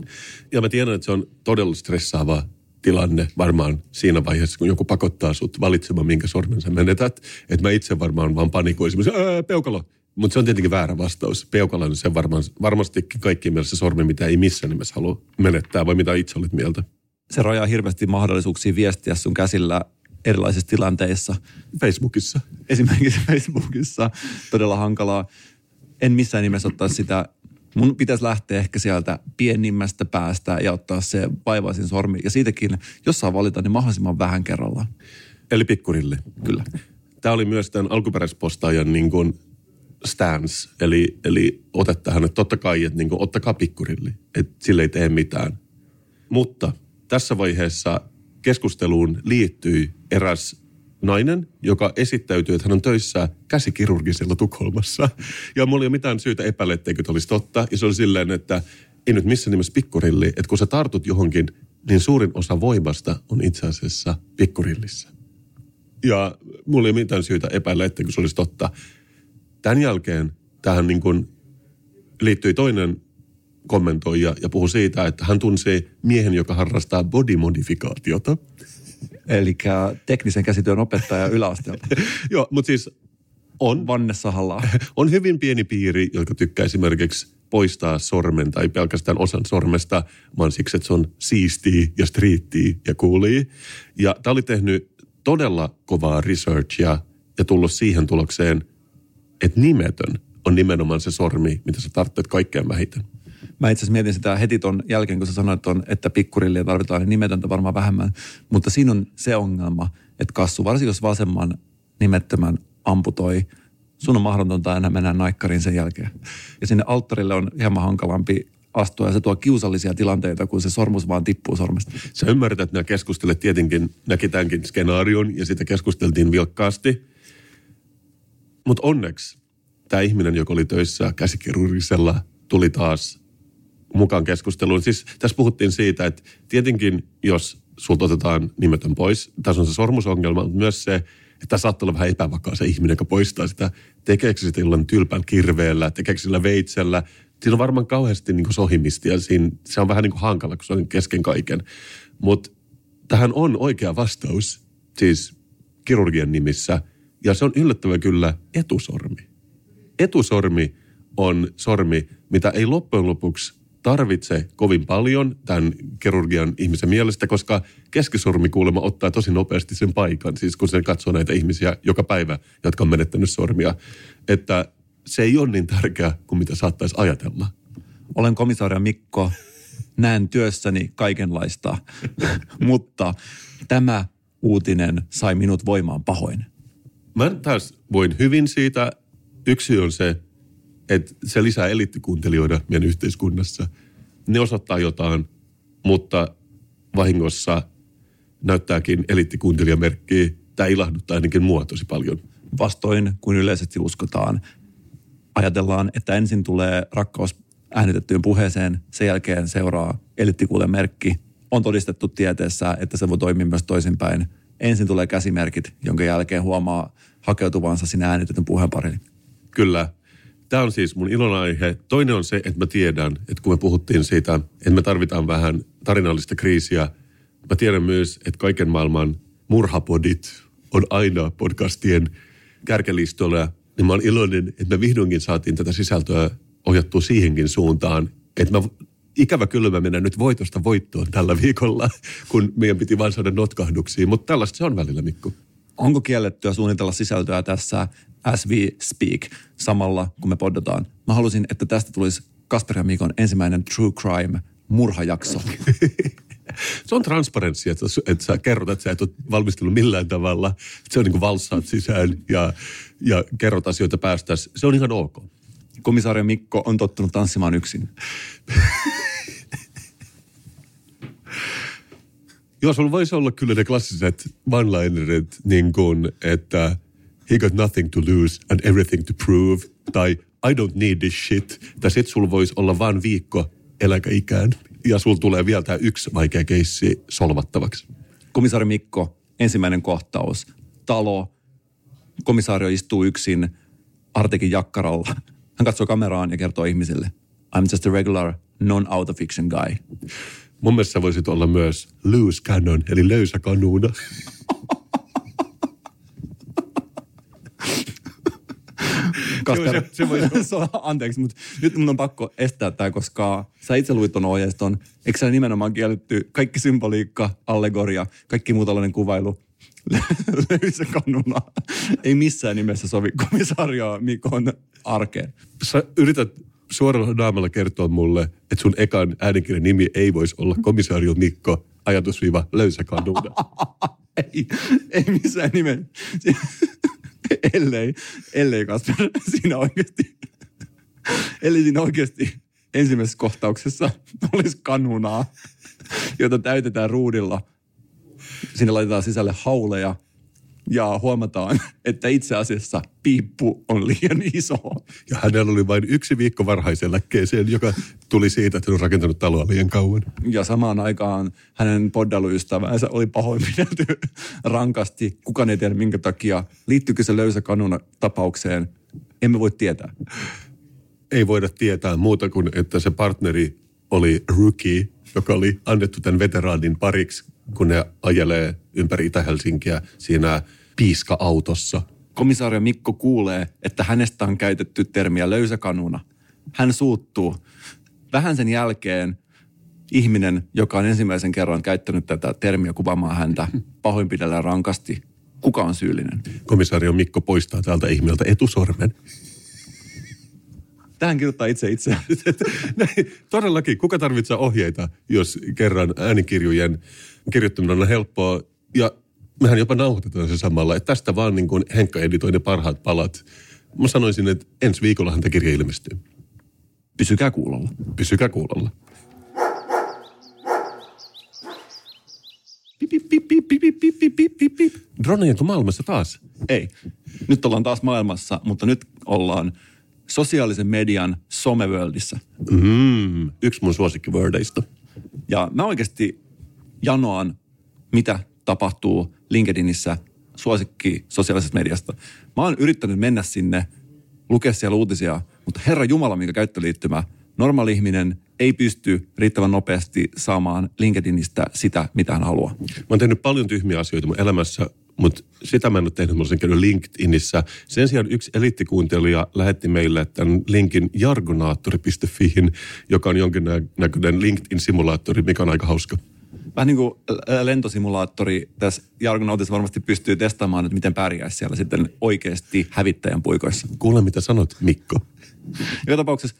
Ja mä tiedän, että se on todella stressaava tilanne varmaan siinä vaiheessa, kun joku pakottaa sut valitsemaan, minkä sormen sä menetät. Että mä itse varmaan vaan panikoisin, että peukalo. Mutta se on tietenkin väärä vastaus. Peukalo on se varmaan, varmastikin kaikki mielessä sormi, mitä ei missään nimessä halua menettää, vai mitä itse olet mieltä? Se rajaa hirveästi mahdollisuuksia viestiä sun käsillä erilaisissa tilanteissa. Facebookissa. Esimerkiksi Facebookissa. Todella hankalaa. En missään nimessä ottaa sitä mun pitäisi lähteä ehkä sieltä pienimmästä päästä ja ottaa se vaivaisin sormi. Ja siitäkin, jos saa valita, niin mahdollisimman vähän kerrallaan. Eli pikkurille. Kyllä. Tämä oli myös tämän alkuperäispostaajan niin kuin stance, eli, eli ote tähän, että totta kai, että niin kuin, ottakaa pikkurilli, että sille ei tee mitään. Mutta tässä vaiheessa keskusteluun liittyi eräs nainen, joka esittäytyy, että hän on töissä käsikirurgisella Tukholmassa. Ja mulla ei ole mitään syytä epäillä, etteikö olisi totta. Ja se oli silleen, että ei nyt missään nimessä pikkurilli, että kun sä tartut johonkin, niin suurin osa voimasta on itse asiassa pikkurillissä. Ja mulla ei ole mitään syytä epäillä, etteikö se olisi totta. Tämän jälkeen tähän niin kuin liittyi toinen kommentoija ja puhui siitä, että hän tunsi miehen, joka harrastaa bodymodifikaatiota. Eli teknisen käsityön opettaja yläasteelta. Joo, mutta siis on, Vanne Sahalla. on hyvin pieni piiri, joka tykkää esimerkiksi poistaa sormen tai pelkästään osan sormesta, vaan siksi, että se on siistiä ja striittiä ja kuulii. Ja tämä oli tehnyt todella kovaa researchia ja tullut siihen tulokseen, että nimetön on nimenomaan se sormi, mitä sä tarvitset kaikkein vähiten. Mä itse asiassa mietin sitä heti ton jälkeen, kun sä sanoit, ton, että pikkurillia tarvitaan, niin nimetöntä varmaan vähemmän. Mutta siinä on se ongelma, että kassu, varsinkin jos vasemman nimettömän amputoi, sun on mahdotonta enää mennä naikkariin sen jälkeen. Ja sinne alttarille on hieman hankalampi astua ja se tuo kiusallisia tilanteita, kun se sormus vaan tippuu sormesta. Sä ymmärrät, että nämä keskustelet tietenkin, näki tämänkin skenaarion ja sitä keskusteltiin vilkkaasti. Mutta onneksi tämä ihminen, joka oli töissä käsikirurgisella, tuli taas mukaan keskusteluun. Siis tässä puhuttiin siitä, että tietenkin jos sulta otetaan nimetön pois, tässä on se sormusongelma, mutta myös se, että saattaa olla vähän epävakaa se ihminen, joka poistaa sitä. Tekeekö sitä jollain tylpän kirveellä, tekeekö sillä veitsellä. Siinä on varmaan kauheasti niin sohimista ja siinä, se on vähän niin hankala, kun se on kesken kaiken. Mutta tähän on oikea vastaus, siis kirurgian nimissä, ja se on yllättävän kyllä etusormi. Etusormi on sormi, mitä ei loppujen lopuksi tarvitse kovin paljon tämän kirurgian ihmisen mielestä, koska keskisormi kuulemma ottaa tosi nopeasti sen paikan, siis kun se katsoo näitä ihmisiä joka päivä, jotka on menettänyt sormia, että se ei ole niin tärkeä kuin mitä saattaisi ajatella. Olen komisaria Mikko, näen työssäni kaikenlaista, mutta tämä uutinen sai minut voimaan pahoin. Mä taas voin hyvin siitä. Yksi on se, että se lisää eliittikuuntelijoita meidän yhteiskunnassa. Ne osoittaa jotain, mutta vahingossa näyttääkin eliittikuuntelijamerkkiä. Tämä ilahduttaa ainakin mua tosi paljon. Vastoin kuin yleisesti uskotaan. Ajatellaan, että ensin tulee rakkaus äänitettyyn puheeseen, sen jälkeen seuraa eliittikuulijamerkki. On todistettu tieteessä, että se voi toimia myös toisinpäin. Ensin tulee käsimerkit, jonka jälkeen huomaa hakeutuvansa sinne äänitetyn puheen pariin. Kyllä. Tämä on siis mun ilonaihe. Toinen on se, että mä tiedän, että kun me puhuttiin siitä, että me tarvitaan vähän tarinallista kriisiä, mä tiedän myös, että kaiken maailman murhapodit on aina podcastien kärkelistolla. Niin mä oon iloinen, että me vihdoinkin saatiin tätä sisältöä ohjattua siihenkin suuntaan, että mä ikävä kyllä mä mennään nyt voitosta voittoon tällä viikolla, kun meidän piti vain saada notkahduksia. Mutta tällaista se on välillä, Mikko. Onko kiellettyä suunnitella sisältöä tässä as we speak samalla, kun me poddataan? Mä halusin, että tästä tulisi Kasper ja Mikon ensimmäinen True Crime murhajakso. se on transparenssi, että, että sä kerrot, että sä et ole valmistellut millään tavalla. Se on niin kuin valssaat sisään ja, ja kerrot asioita päästäs. Se on ihan ok. Komisario Mikko on tottunut tanssimaan yksin. Joo, sulla voisi olla kyllä ne klassiset one-linerit, niin kuin, että he got nothing to lose and everything to prove, tai I don't need this shit, tai sit sulla voisi olla vain viikko eläkeikään, ja sulla tulee vielä tämä yksi vaikea keissi solvattavaksi. Komisaari Mikko, ensimmäinen kohtaus. Talo, komisaario istuu yksin Artekin jakkaralla. Hän katsoo kameraan ja kertoo ihmisille, I'm just a regular non-auto fiction guy. Mun mielestä voisit olla myös loose cannon, eli löysä kanuuna. Joo, se- se voi- se on, anteeksi, mutta nyt mun on pakko estää tämä, koska sä itse luit ton ohjeiston. Eikö sä nimenomaan kielletty kaikki symboliikka, allegoria, kaikki muu tällainen kuvailu löysä kanuna. Ei missään nimessä sovi komisario Mikon arkeen. Sä yrität suoralla naamalla kertoa mulle, että sun ekan äänikirjan nimi ei voisi olla komisario Mikko, ajatusviiva löysä kanuuna. Ei, ei missään nimessä. ellei, ellei Kasper, siinä oikeasti, ellei siinä oikeasti ensimmäisessä kohtauksessa olisi kanunaa, jota täytetään ruudilla. Sinne laitetaan sisälle hauleja ja huomataan, että itse asiassa piippu on liian iso. Ja hänellä oli vain yksi viikko varhaiseläkkeeseen, joka tuli siitä, että hän on rakentanut taloa liian kauan. Ja samaan aikaan hänen poddaluystävänsä oli pahoinpidelty rankasti. Kukaan ei tiedä minkä takia. Liittyykö se löysä kanuna tapaukseen? Emme voi tietää. Ei voida tietää muuta kuin, että se partneri oli rookie, joka oli annettu tämän veteraanin pariksi, kun ne ajelee ympäri Itä-Helsinkiä siinä piiska-autossa. Komisario Mikko kuulee, että hänestä on käytetty termiä löysä kanuna. Hän suuttuu. Vähän sen jälkeen ihminen, joka on ensimmäisen kerran käyttänyt tätä termiä kuvaamaan häntä, pahoinpidellään rankasti. Kuka on syyllinen? Komisario Mikko poistaa täältä ihmiöltä etusormen tähän kirjoittaa itse itse. Todellakin, kuka tarvitsee ohjeita, jos kerran äänikirjojen kirjoittaminen on helppoa. Ja mehän jopa nauhoitetaan se samalla, että tästä vaan niin kuin Henkka editoi ne parhaat palat. Mä sanoisin, että ensi viikollahan tämä kirja ilmestyy. Pysykää kuulolla. Pysykää kuulolla. Droneja maailmassa taas? Ei. Nyt ollaan taas maailmassa, mutta nyt ollaan sosiaalisen median someworldissa. Mm, yksi mun suosikkiwordeista. Ja mä oikeasti janoan, mitä tapahtuu LinkedInissä suosikki sosiaalisesta mediasta. Mä oon yrittänyt mennä sinne, lukea siellä uutisia, mutta herra Jumala, mikä käyttöliittymä, normaali ihminen ei pysty riittävän nopeasti saamaan LinkedInistä sitä, mitä hän haluaa. Mä oon tehnyt paljon tyhmiä asioita mun elämässä, mutta sitä mä en ole tehnyt. Mä käynyt LinkedInissä. Sen sijaan yksi eliittikuuntelija lähetti meille tämän linkin jargonaattori.fihin, joka on jonkinnäköinen LinkedIn-simulaattori, mikä on aika hauska. Vähän niin kuin lentosimulaattori tässä Jargonautissa varmasti pystyy testaamaan, että miten pärjäisi siellä sitten oikeasti hävittäjän puikoissa. Kuule, mitä sanot, Mikko. Joka tapauksessa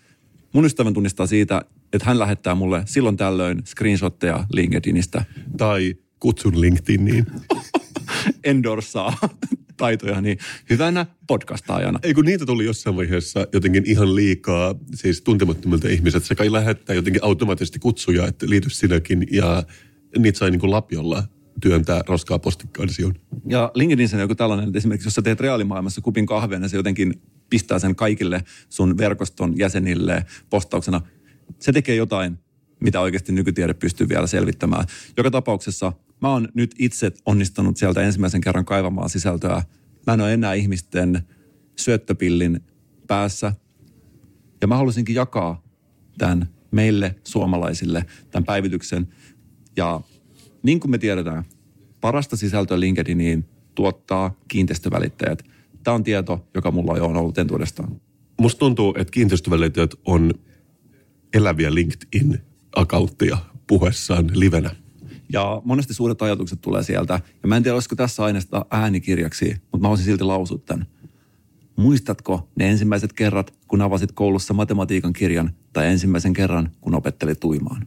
mun ystävän tunnistaa siitä, että hän lähettää mulle silloin tällöin screenshotteja LinkedInistä. Tai kutsun LinkedIniin. Endorsaa taitoja, niin hyvänä podcastaajana. Ei kun niitä tuli jossain vaiheessa jotenkin ihan liikaa, siis tuntemattomilta ihmisiltä. Se kai lähettää jotenkin automaattisesti kutsuja, että liity sinäkin ja niitä sai niin kuin lapiolla työntää roskaa postikkaansioon. Ja LinkedIn on joku tällainen, että esimerkiksi jos sä teet reaalimaailmassa kupin kahvia, niin se jotenkin pistää sen kaikille sun verkoston jäsenille postauksena. Se tekee jotain, mitä oikeasti nykytiede pystyy vielä selvittämään. Joka tapauksessa mä oon nyt itse onnistunut sieltä ensimmäisen kerran kaivamaan sisältöä. Mä en ole enää ihmisten syöttöpillin päässä. Ja mä halusinkin jakaa tämän meille suomalaisille, tämän päivityksen. Ja niin kuin me tiedetään, parasta sisältöä LinkedIniin tuottaa kiinteistövälittäjät. Tämä on tieto, joka mulla on ollut entuudestaan. Musta tuntuu, että kiinteistövälittäjät on eläviä LinkedIn-akauttia puheessaan livenä. Ja monesti suuret ajatukset tulee sieltä. Ja mä en tiedä, olisiko tässä aineesta äänikirjaksi, mutta mä voisin silti lausua tämän. Muistatko ne ensimmäiset kerrat, kun avasit koulussa matematiikan kirjan tai ensimmäisen kerran, kun opettelit tuimaan?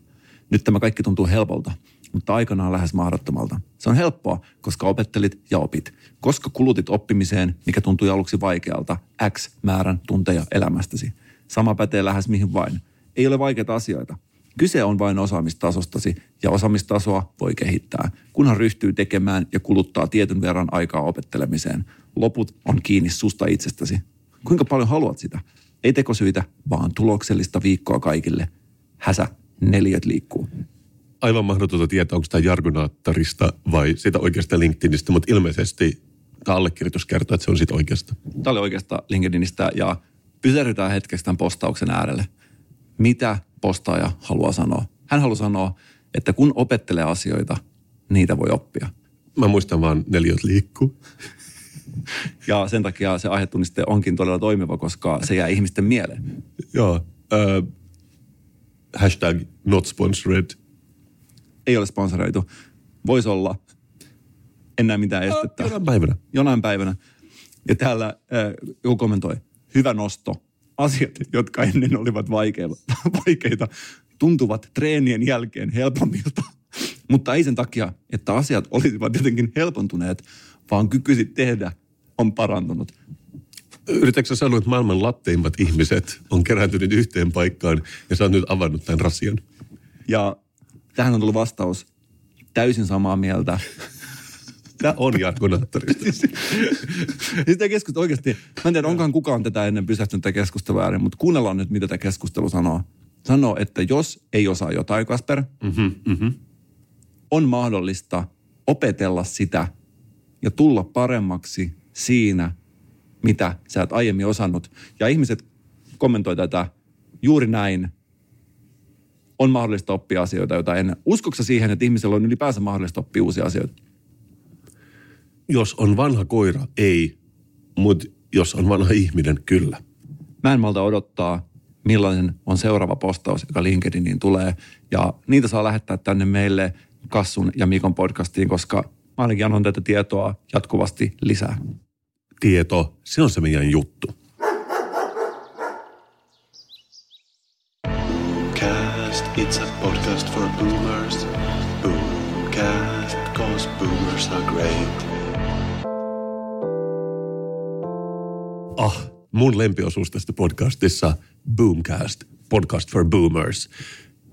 Nyt tämä kaikki tuntuu helpolta, mutta aikanaan lähes mahdottomalta. Se on helppoa, koska opettelit ja opit. Koska kulutit oppimiseen, mikä tuntui aluksi vaikealta, X määrän tunteja elämästäsi. Sama pätee lähes mihin vain. Ei ole vaikeita asioita. Kyse on vain osaamistasostasi ja osaamistasoa voi kehittää, kunhan ryhtyy tekemään ja kuluttaa tietyn verran aikaa opettelemiseen. Loput on kiinni susta itsestäsi. Kuinka paljon haluat sitä? Ei tekosyitä, vaan tuloksellista viikkoa kaikille. Häsä, neljät liikkuu aivan mahdotonta tietää, onko tämä Jargonaattorista vai sitä oikeasta LinkedInistä, mutta ilmeisesti tämä allekirjoitus kertoo, että se on siitä oikeasta. Tämä oli oikeasta LinkedInistä ja pysähdytään hetkeksi tämän postauksen äärelle. Mitä postaaja haluaa sanoa? Hän haluaa sanoa, että kun opettelee asioita, niitä voi oppia. Mä muistan vaan neljät liikkuu. Ja sen takia se aihetunniste onkin todella toimiva, koska se jää ihmisten mieleen. Joo. Äh, hashtag not sponsored ei ole sponsoroitu. Voisi olla. En näe mitään estettä. Jonain päivänä. Jonain päivänä. Ja täällä äh, joku kommentoi, hyvä nosto. Asiat, jotka ennen olivat vaikeita, vaikeita tuntuvat treenien jälkeen helpommilta. Mutta ei sen takia, että asiat olisivat jotenkin helpontuneet, vaan kykysi tehdä on parantunut. Yritätkö sanoa, että maailman latteimmat ihmiset on kerääntynyt yhteen paikkaan ja sä oot nyt avannut tämän rasian? Ja Tähän on tullut vastaus. Täysin samaa mieltä. Tämä on Jarkko Nattorista. siis keskustelu oikeasti, mä en tiedä, onkohan kukaan tätä ennen pysähtynyt tätä keskustelua äärin, mutta kuunnellaan nyt, mitä tämä keskustelu sanoo. Sanoo, että jos ei osaa jotain, Kasper, mm-hmm, mm-hmm. on mahdollista opetella sitä ja tulla paremmaksi siinä, mitä sä et aiemmin osannut. Ja ihmiset kommentoi tätä juuri näin – on mahdollista oppia asioita, joita ennen. Uskoksa siihen, että ihmisellä on ylipäänsä mahdollista oppia uusia asioita? Jos on vanha koira, ei. Mutta jos on vanha ihminen, kyllä. Mä en malta odottaa, millainen on seuraava postaus, joka LinkedIniin tulee. Ja niitä saa lähettää tänne meille Kassun ja Mikon podcastiin, koska mä ainakin annan tätä tietoa jatkuvasti lisää. Tieto, se on se meidän juttu. It's a mun lempiosuus tästä podcastissa, Boomcast, podcast for boomers.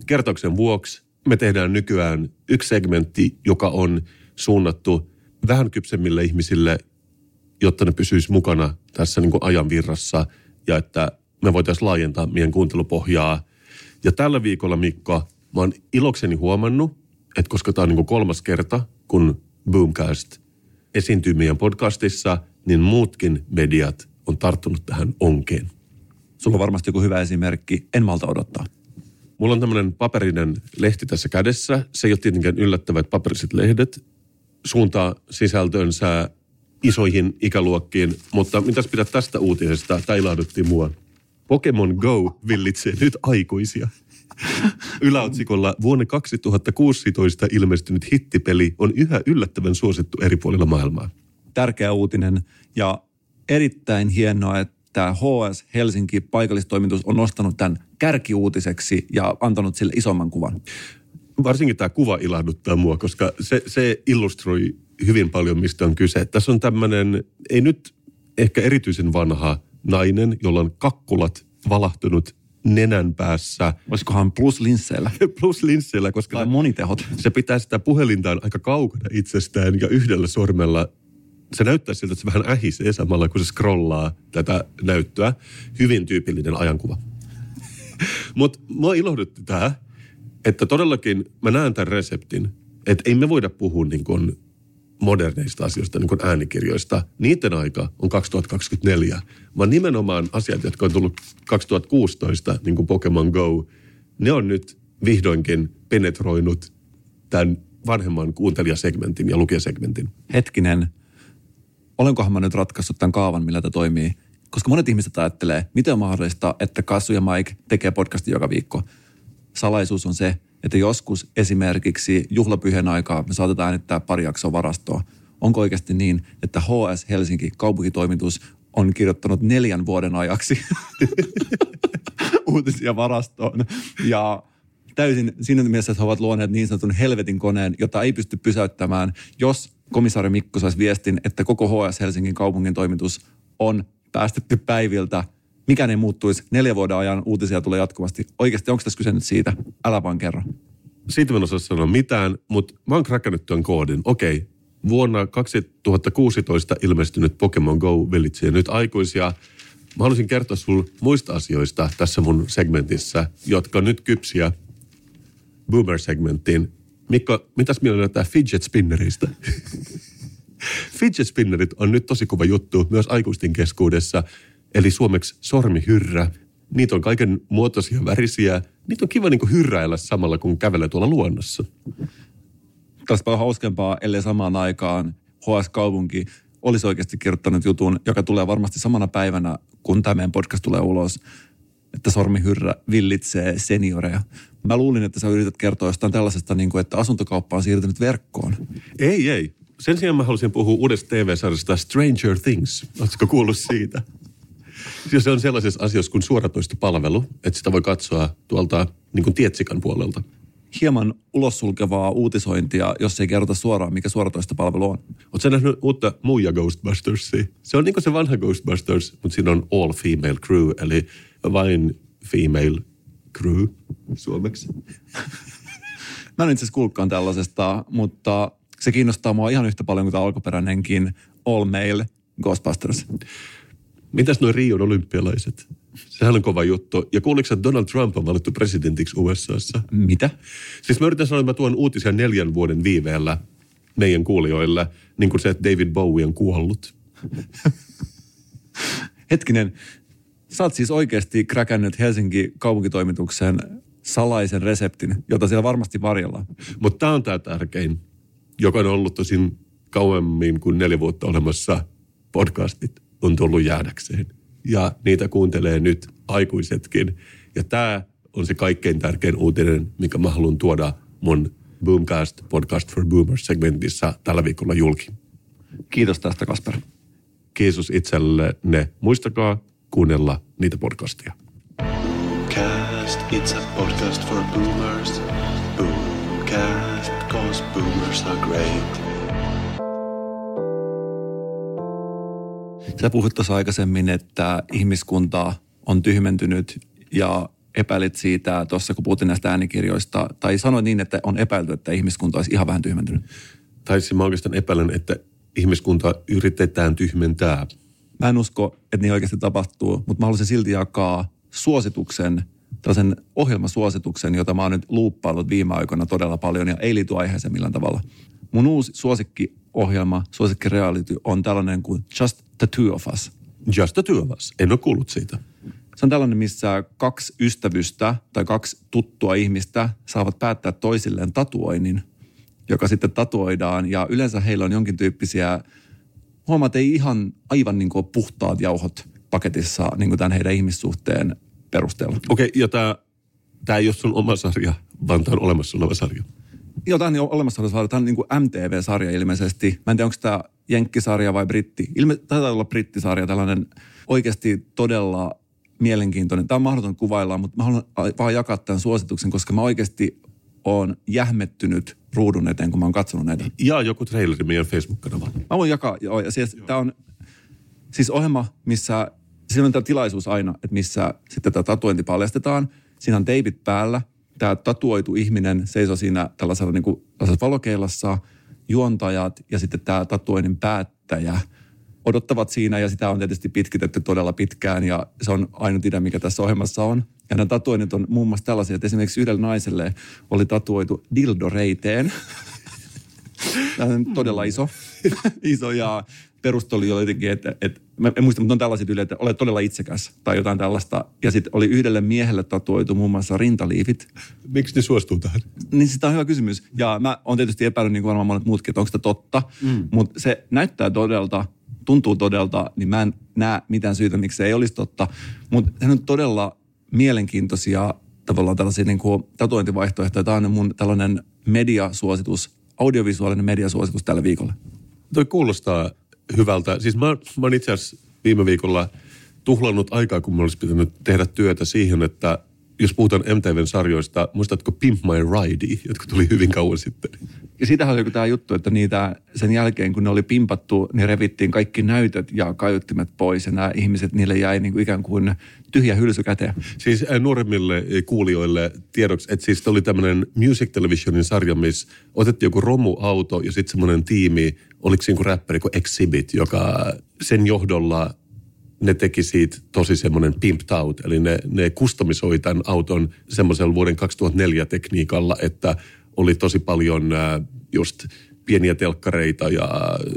Kertoksen vuoksi me tehdään nykyään yksi segmentti, joka on suunnattu vähän kypsemmille ihmisille, jotta ne pysyisi mukana tässä niin kuin ajan virrassa ja että me voitaisiin laajentaa meidän kuuntelupohjaa – ja tällä viikolla, Mikko, mä oon ilokseni huomannut, että koska tämä on niin kolmas kerta, kun Boomcast esiintyy meidän podcastissa, niin muutkin mediat on tarttunut tähän onkeen. Sulla on varmasti joku hyvä esimerkki. En malta odottaa. Mulla on tämmöinen paperinen lehti tässä kädessä. Se ei ole tietenkään yllättävä, että paperiset lehdet suuntaa sisältönsä isoihin ikäluokkiin. Mutta mitäs pitää tästä uutisesta? Tämä ilahdutti mua. Pokemon Go villitsee nyt aikuisia. Yläotsikolla vuonna 2016 ilmestynyt hittipeli on yhä yllättävän suosittu eri puolilla maailmaa. Tärkeä uutinen ja erittäin hienoa, että HS Helsinki paikallistoimitus on nostanut tämän kärkiuutiseksi ja antanut sille isomman kuvan. Varsinkin tämä kuva ilahduttaa mua, koska se, se illustroi hyvin paljon, mistä on kyse. Tässä on tämmöinen, ei nyt ehkä erityisen vanha nainen, jolla on kakkulat valahtunut nenän päässä. Olisikohan plus linsseillä? plus linsseillä, koska tai monitehot. se pitää sitä puhelintaan aika kaukana itsestään ja yhdellä sormella se näyttää siltä, että se vähän ähisee samalla, kun se scrollaa tätä näyttöä. Hyvin tyypillinen ajankuva. Mutta mua ilohdutti tämä, että todellakin mä näen tämän reseptin, että ei me voida puhua niin kuin moderneista asioista, niin kuin äänikirjoista. Niiden aika on 2024, vaan nimenomaan asiat, jotka on tullut 2016, niin kuin Pokemon Go, ne on nyt vihdoinkin penetroinut tämän vanhemman kuuntelijasegmentin ja lukijasegmentin. Hetkinen, olenkohan mä nyt ratkaissut tämän kaavan, millä tämä toimii? Koska monet ihmiset ajattelee, miten on mahdollista, että Kassu ja Mike tekee podcastin joka viikko. Salaisuus on se, että joskus esimerkiksi juhlapyhien aikaa me saatetaan äänittää pari jaksoa varastoa. Onko oikeasti niin, että HS Helsinki kaupunkitoimitus on kirjoittanut neljän vuoden ajaksi uutisia varastoon ja täysin siinä mielessä, että he ovat luoneet niin sanotun helvetin koneen, jota ei pysty pysäyttämään, jos komissaari Mikko saisi viestin, että koko HS Helsingin kaupungin toimitus on päästetty päiviltä. Mikään ei muuttuisi. Neljä vuoden ajan uutisia tulee jatkuvasti. Oikeasti, onko tässä kyse nyt siitä? Älä vaan kerro. Siitä mä en osaa sanoa mitään, mutta mä oon kräkännyt tuon koodin. Okei, vuonna 2016 ilmestynyt Pokemon Go villitsee nyt aikuisia. Mä haluaisin kertoa sulle muista asioista tässä mun segmentissä, jotka nyt kypsiä Boomer-segmenttiin. Mikko, mitäs mieltä näyttää fidget spinneristä? fidget spinnerit on nyt tosi kova juttu myös aikuisten keskuudessa, eli suomeksi sormihyrrä. Niitä on kaiken muotoisia värisiä. Niitä on kiva niin hyrräillä samalla, kun kävelee tuolla luonnossa. Tästä paljon hauskempaa, ellei samaan aikaan HS-kaupunki olisi oikeasti kirjoittanut jutun, joka tulee varmasti samana päivänä, kun tämä meidän podcast tulee ulos, että sormihyrrä villitsee senioreja. Mä luulin, että sä yrität kertoa jostain tällaisesta, niin kuin, että asuntokauppa on siirtynyt verkkoon. Ei, ei. Sen sijaan mä haluaisin puhua uudesta TV-sarjasta Stranger Things. Oletko kuullut siitä? Ja se on sellaisessa asiassa kuin suoratoistopalvelu, että sitä voi katsoa tuolta niin kuin Tietsikan puolelta. Hieman ulossulkevaa uutisointia, jos ei kerrota suoraan, mikä suoratoistopalvelu on. Oletko nähnyt uutta muija Ghostbustersia? Se on niin kuin se vanha Ghostbusters, mutta siinä on all female crew, eli vain female crew suomeksi. Mä en itse asiassa kuulkaan tällaisesta, mutta se kiinnostaa mua ihan yhtä paljon kuin tämä alkuperäinenkin All Male Ghostbusters. Mitäs noin Rion olympialaiset? Sehän on kova juttu. Ja kuuliko että Donald Trump on valittu presidentiksi USAssa? Mitä? Siis mä yritän sanoa, että mä tuon uutisia neljän vuoden viiveellä meidän kuulijoille, niin kuin se, että David Bowie on kuollut. Hetkinen, sä oot siis oikeasti kräkännyt Helsinki kaupunkitoimituksen salaisen reseptin, jota siellä varmasti varjellaan. Mutta tämä on tämä tärkein, joka on ollut tosin kauemmin kuin neljä vuotta olemassa podcastit on tullut jäädäkseen. Ja niitä kuuntelee nyt aikuisetkin. Ja tämä on se kaikkein tärkein uutinen, mikä mä haluan tuoda mun Boomcast Podcast for Boomers segmentissä tällä viikolla julki. Kiitos tästä, Kasper. Kiitos itsellenne. Muistakaa kuunnella niitä podcastia. Cast, it's a podcast for boomers. Boomcast, cause boomers are great. Sä puhuit tuossa aikaisemmin, että ihmiskunta on tyhmentynyt ja epäilit siitä tuossa, kun puhuttiin näistä äänikirjoista, tai sanoit niin, että on epäilty, että ihmiskunta olisi ihan vähän tyhmentynyt. Tai siis mä oikeastaan epäilen, että ihmiskunta yritetään tyhmentää. Mä en usko, että niin oikeasti tapahtuu, mutta mä haluaisin silti jakaa suosituksen, tällaisen ohjelmasuosituksen, jota mä oon nyt luuppaillut viime aikoina todella paljon ja ei liity aiheeseen millään tavalla. Mun uusi suosikkiohjelma, suosikkireality on tällainen kuin Just the Two of Us. Just the Two of Us. En ole kuullut siitä. Se on tällainen, missä kaksi ystävystä tai kaksi tuttua ihmistä saavat päättää toisilleen tatuoinnin, joka sitten tatuoidaan. Ja yleensä heillä on jonkin tyyppisiä, huomaat, ei ihan aivan niin kuin puhtaat jauhot paketissa niin kuin tämän heidän ihmissuhteen perusteella. Okei, okay, ja tämä, tämä ei ole sun oma sarja, vaan tämä on olemassa oleva sarja. Joo, tämä on olemassa oleva sarja. Tämä on niin kuin MTV-sarja ilmeisesti. Mä en tiedä, onko tämä jenkkisarja vai britti. Ilme, taitaa olla brittisarja, tällainen oikeasti todella mielenkiintoinen. Tämä on mahdoton kuvailla, mutta mä haluan vaan jakaa tämän suosituksen, koska mä oikeasti on jähmettynyt ruudun eteen, kun mä oon katsonut näitä. Ja joku traileri meidän Facebook-kanavalla. Mä voin jakaa, joo, ja siis tämä on siis ohjelma, missä, siinä on tämä tilaisuus aina, että missä sitten tämä tatuointi paljastetaan. Siinä on teipit päällä, tämä tatuoitu ihminen seisoo siinä tällaisella niin kuin, valokeilassa, juontajat ja sitten tämä tatuoinnin päättäjä odottavat siinä ja sitä on tietysti pitkitetty todella pitkään ja se on ainut idea, mikä tässä ohjelmassa on. Ja nämä tatuoinnit on muun muassa tällaisia, että esimerkiksi yhdellä naiselle oli tatuoitu dildo reiteen. Tämä on todella iso. iso ja perustoli oli jotenkin, että, että mä en muista, mutta on tällaiset yle, että olet todella itsekäs tai jotain tällaista. Ja sitten oli yhdelle miehelle tatuoitu muun muassa rintaliivit. Miksi ne suostuu tähän? Niin sitä on hyvä kysymys. Ja mä oon tietysti epäillyt niin kuin varmaan monet muutkin, että onko sitä totta. Mm. Mutta se näyttää todelta, tuntuu todelta, niin mä en näe mitään syytä, miksi se ei olisi totta. Mutta se on todella mielenkiintoisia tavallaan tällaisia niin kuin tatuointivaihtoehtoja. Tämä on mun tällainen mediasuositus, audiovisuaalinen mediasuositus tällä viikolla. Toi kuulostaa hyvältä. Siis mä, mä itse asiassa viime viikolla tuhlannut aikaa, kun mä olisi pitänyt tehdä työtä siihen, että jos puhutaan MTVn sarjoista, muistatko Pimp My Ride, jotka tuli hyvin kauan sitten? Ja siitähän oli tämä juttu, että niitä sen jälkeen, kun ne oli pimpattu, niin revittiin kaikki näytöt ja kaiuttimet pois. Ja nämä ihmiset, niille jäi niin kuin ikään kuin tyhjä hylsy käteen. Siis nuoremmille kuulijoille tiedoksi, että siis oli tämmöinen Music Televisionin sarja, missä otettiin joku romuauto ja sitten semmoinen tiimi, oliko siinä kuin räppäri kuin Exhibit, joka sen johdolla ne teki siitä tosi semmoinen pimped out, eli ne, ne kustomisoi tämän auton semmoisella vuoden 2004 tekniikalla, että oli tosi paljon äh, just pieniä telkkareita ja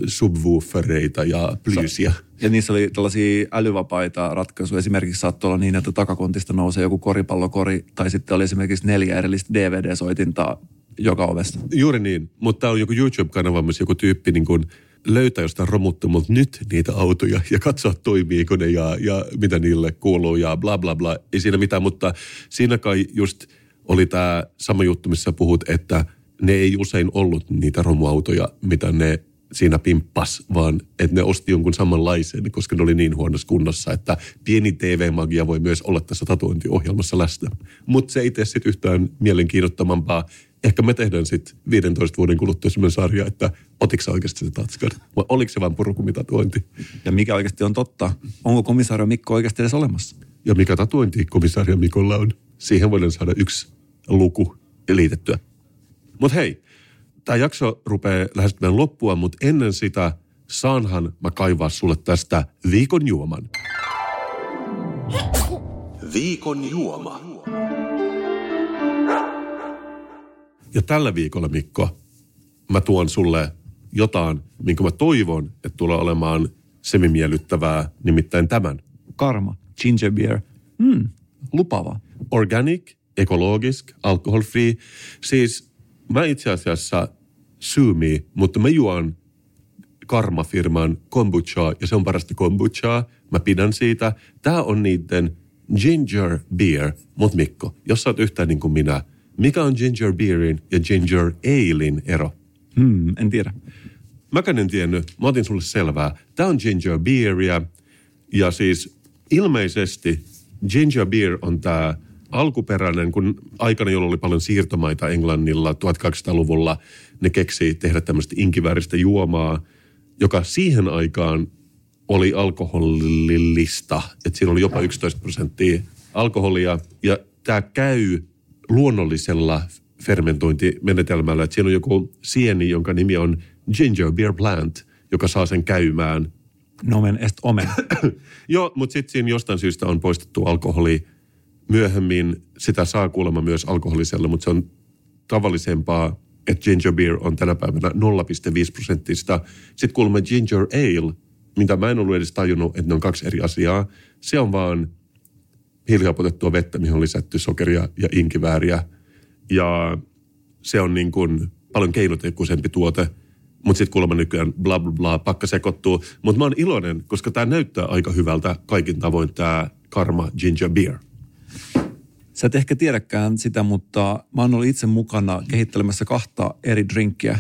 subwoofereita ja plyysiä. Ja niissä oli tällaisia älyvapaita ratkaisuja. Esimerkiksi saattoi olla niin, että takakontista nousee joku koripallokori, tai sitten oli esimerkiksi neljä erillistä DVD-soitintaa joka ovesta. Juuri niin, mutta tämä on joku YouTube-kanava, missä joku tyyppi niin kuin löytää jostain romuttomalta nyt niitä autoja ja katsoa toimiiko ne ja, ja mitä niille kuuluu ja bla bla bla. Ei siinä mitään, mutta siinä kai just oli tämä sama juttu, missä puhut, että ne ei usein ollut niitä romuautoja, mitä ne siinä pimppas, vaan että ne osti jonkun samanlaisen, koska ne oli niin huonossa kunnossa, että pieni TV-magia voi myös olla tässä tatuointiohjelmassa läsnä. Mutta se ei tee sitten yhtään mielenkiinnottamampaa. Ehkä me tehdään sitten 15 vuoden kuluttua sellainen sarja, että otiko oikeasti se tatskan vai oliko se vain purukumitatuointi. Ja mikä oikeasti on totta? Onko komisario Mikko oikeasti edes olemassa? Ja mikä tatuointi komisario Mikolla on? Siihen voidaan saada yksi luku liitettyä. Mutta hei, tämä jakso rupeaa lähestymään loppua, mutta ennen sitä saanhan mä kaivaa sulle tästä viikon juoman. Viikon juoma. Ja tällä viikolla, Mikko, mä tuon sulle jotain, minkä mä toivon, että tulee olemaan semimiellyttävää, nimittäin tämän. Karma, ginger beer. Mm, lupava. Organic, ekologisk, alcohol free. Siis mä itse asiassa syymi, mutta mä juon Karma-firman kombuchaa ja se on parasta kombuchaa. Mä pidän siitä. Tää on niiden ginger beer. Mut Mikko, jos sä oot yhtään niin kuin minä, mikä on ginger beerin ja ginger alein ero? Hmm, en tiedä. Mäkään en tiennyt. Mä otin sulle selvää. Tää on ginger beeria ja siis ilmeisesti ginger beer on tää alkuperäinen, kun aikana, jolloin oli paljon siirtomaita Englannilla 1200-luvulla, ne keksi tehdä tämmöistä inkivääristä juomaa, joka siihen aikaan oli alkoholillista. Että siinä oli jopa 11 prosenttia alkoholia. Ja tämä käy luonnollisella fermentointimenetelmällä. Että siinä on joku sieni, jonka nimi on ginger beer plant, joka saa sen käymään. Nomen est omen. Joo, mutta sitten siinä jostain syystä on poistettu alkoholi Myöhemmin sitä saa kuulemma myös alkoholisella, mutta se on tavallisempaa, että ginger beer on tänä päivänä 0,5 prosenttista. Sitten kuulemma ginger ale, mitä mä en ollut edes tajunnut, että ne on kaksi eri asiaa. Se on vaan hiilihapotettua vettä, mihin on lisätty sokeria ja inkivääriä. Ja se on niin kuin paljon keinotekoisempi tuote. Mutta sitten kuulemma nykyään bla bla bla, pakka sekoittuu. Mutta mä oon iloinen, koska tämä näyttää aika hyvältä kaikin tavoin tämä Karma Ginger Beer. Sä et ehkä tiedäkään sitä, mutta mä oon ollut itse mukana kehittelemässä kahta eri drinkkiä.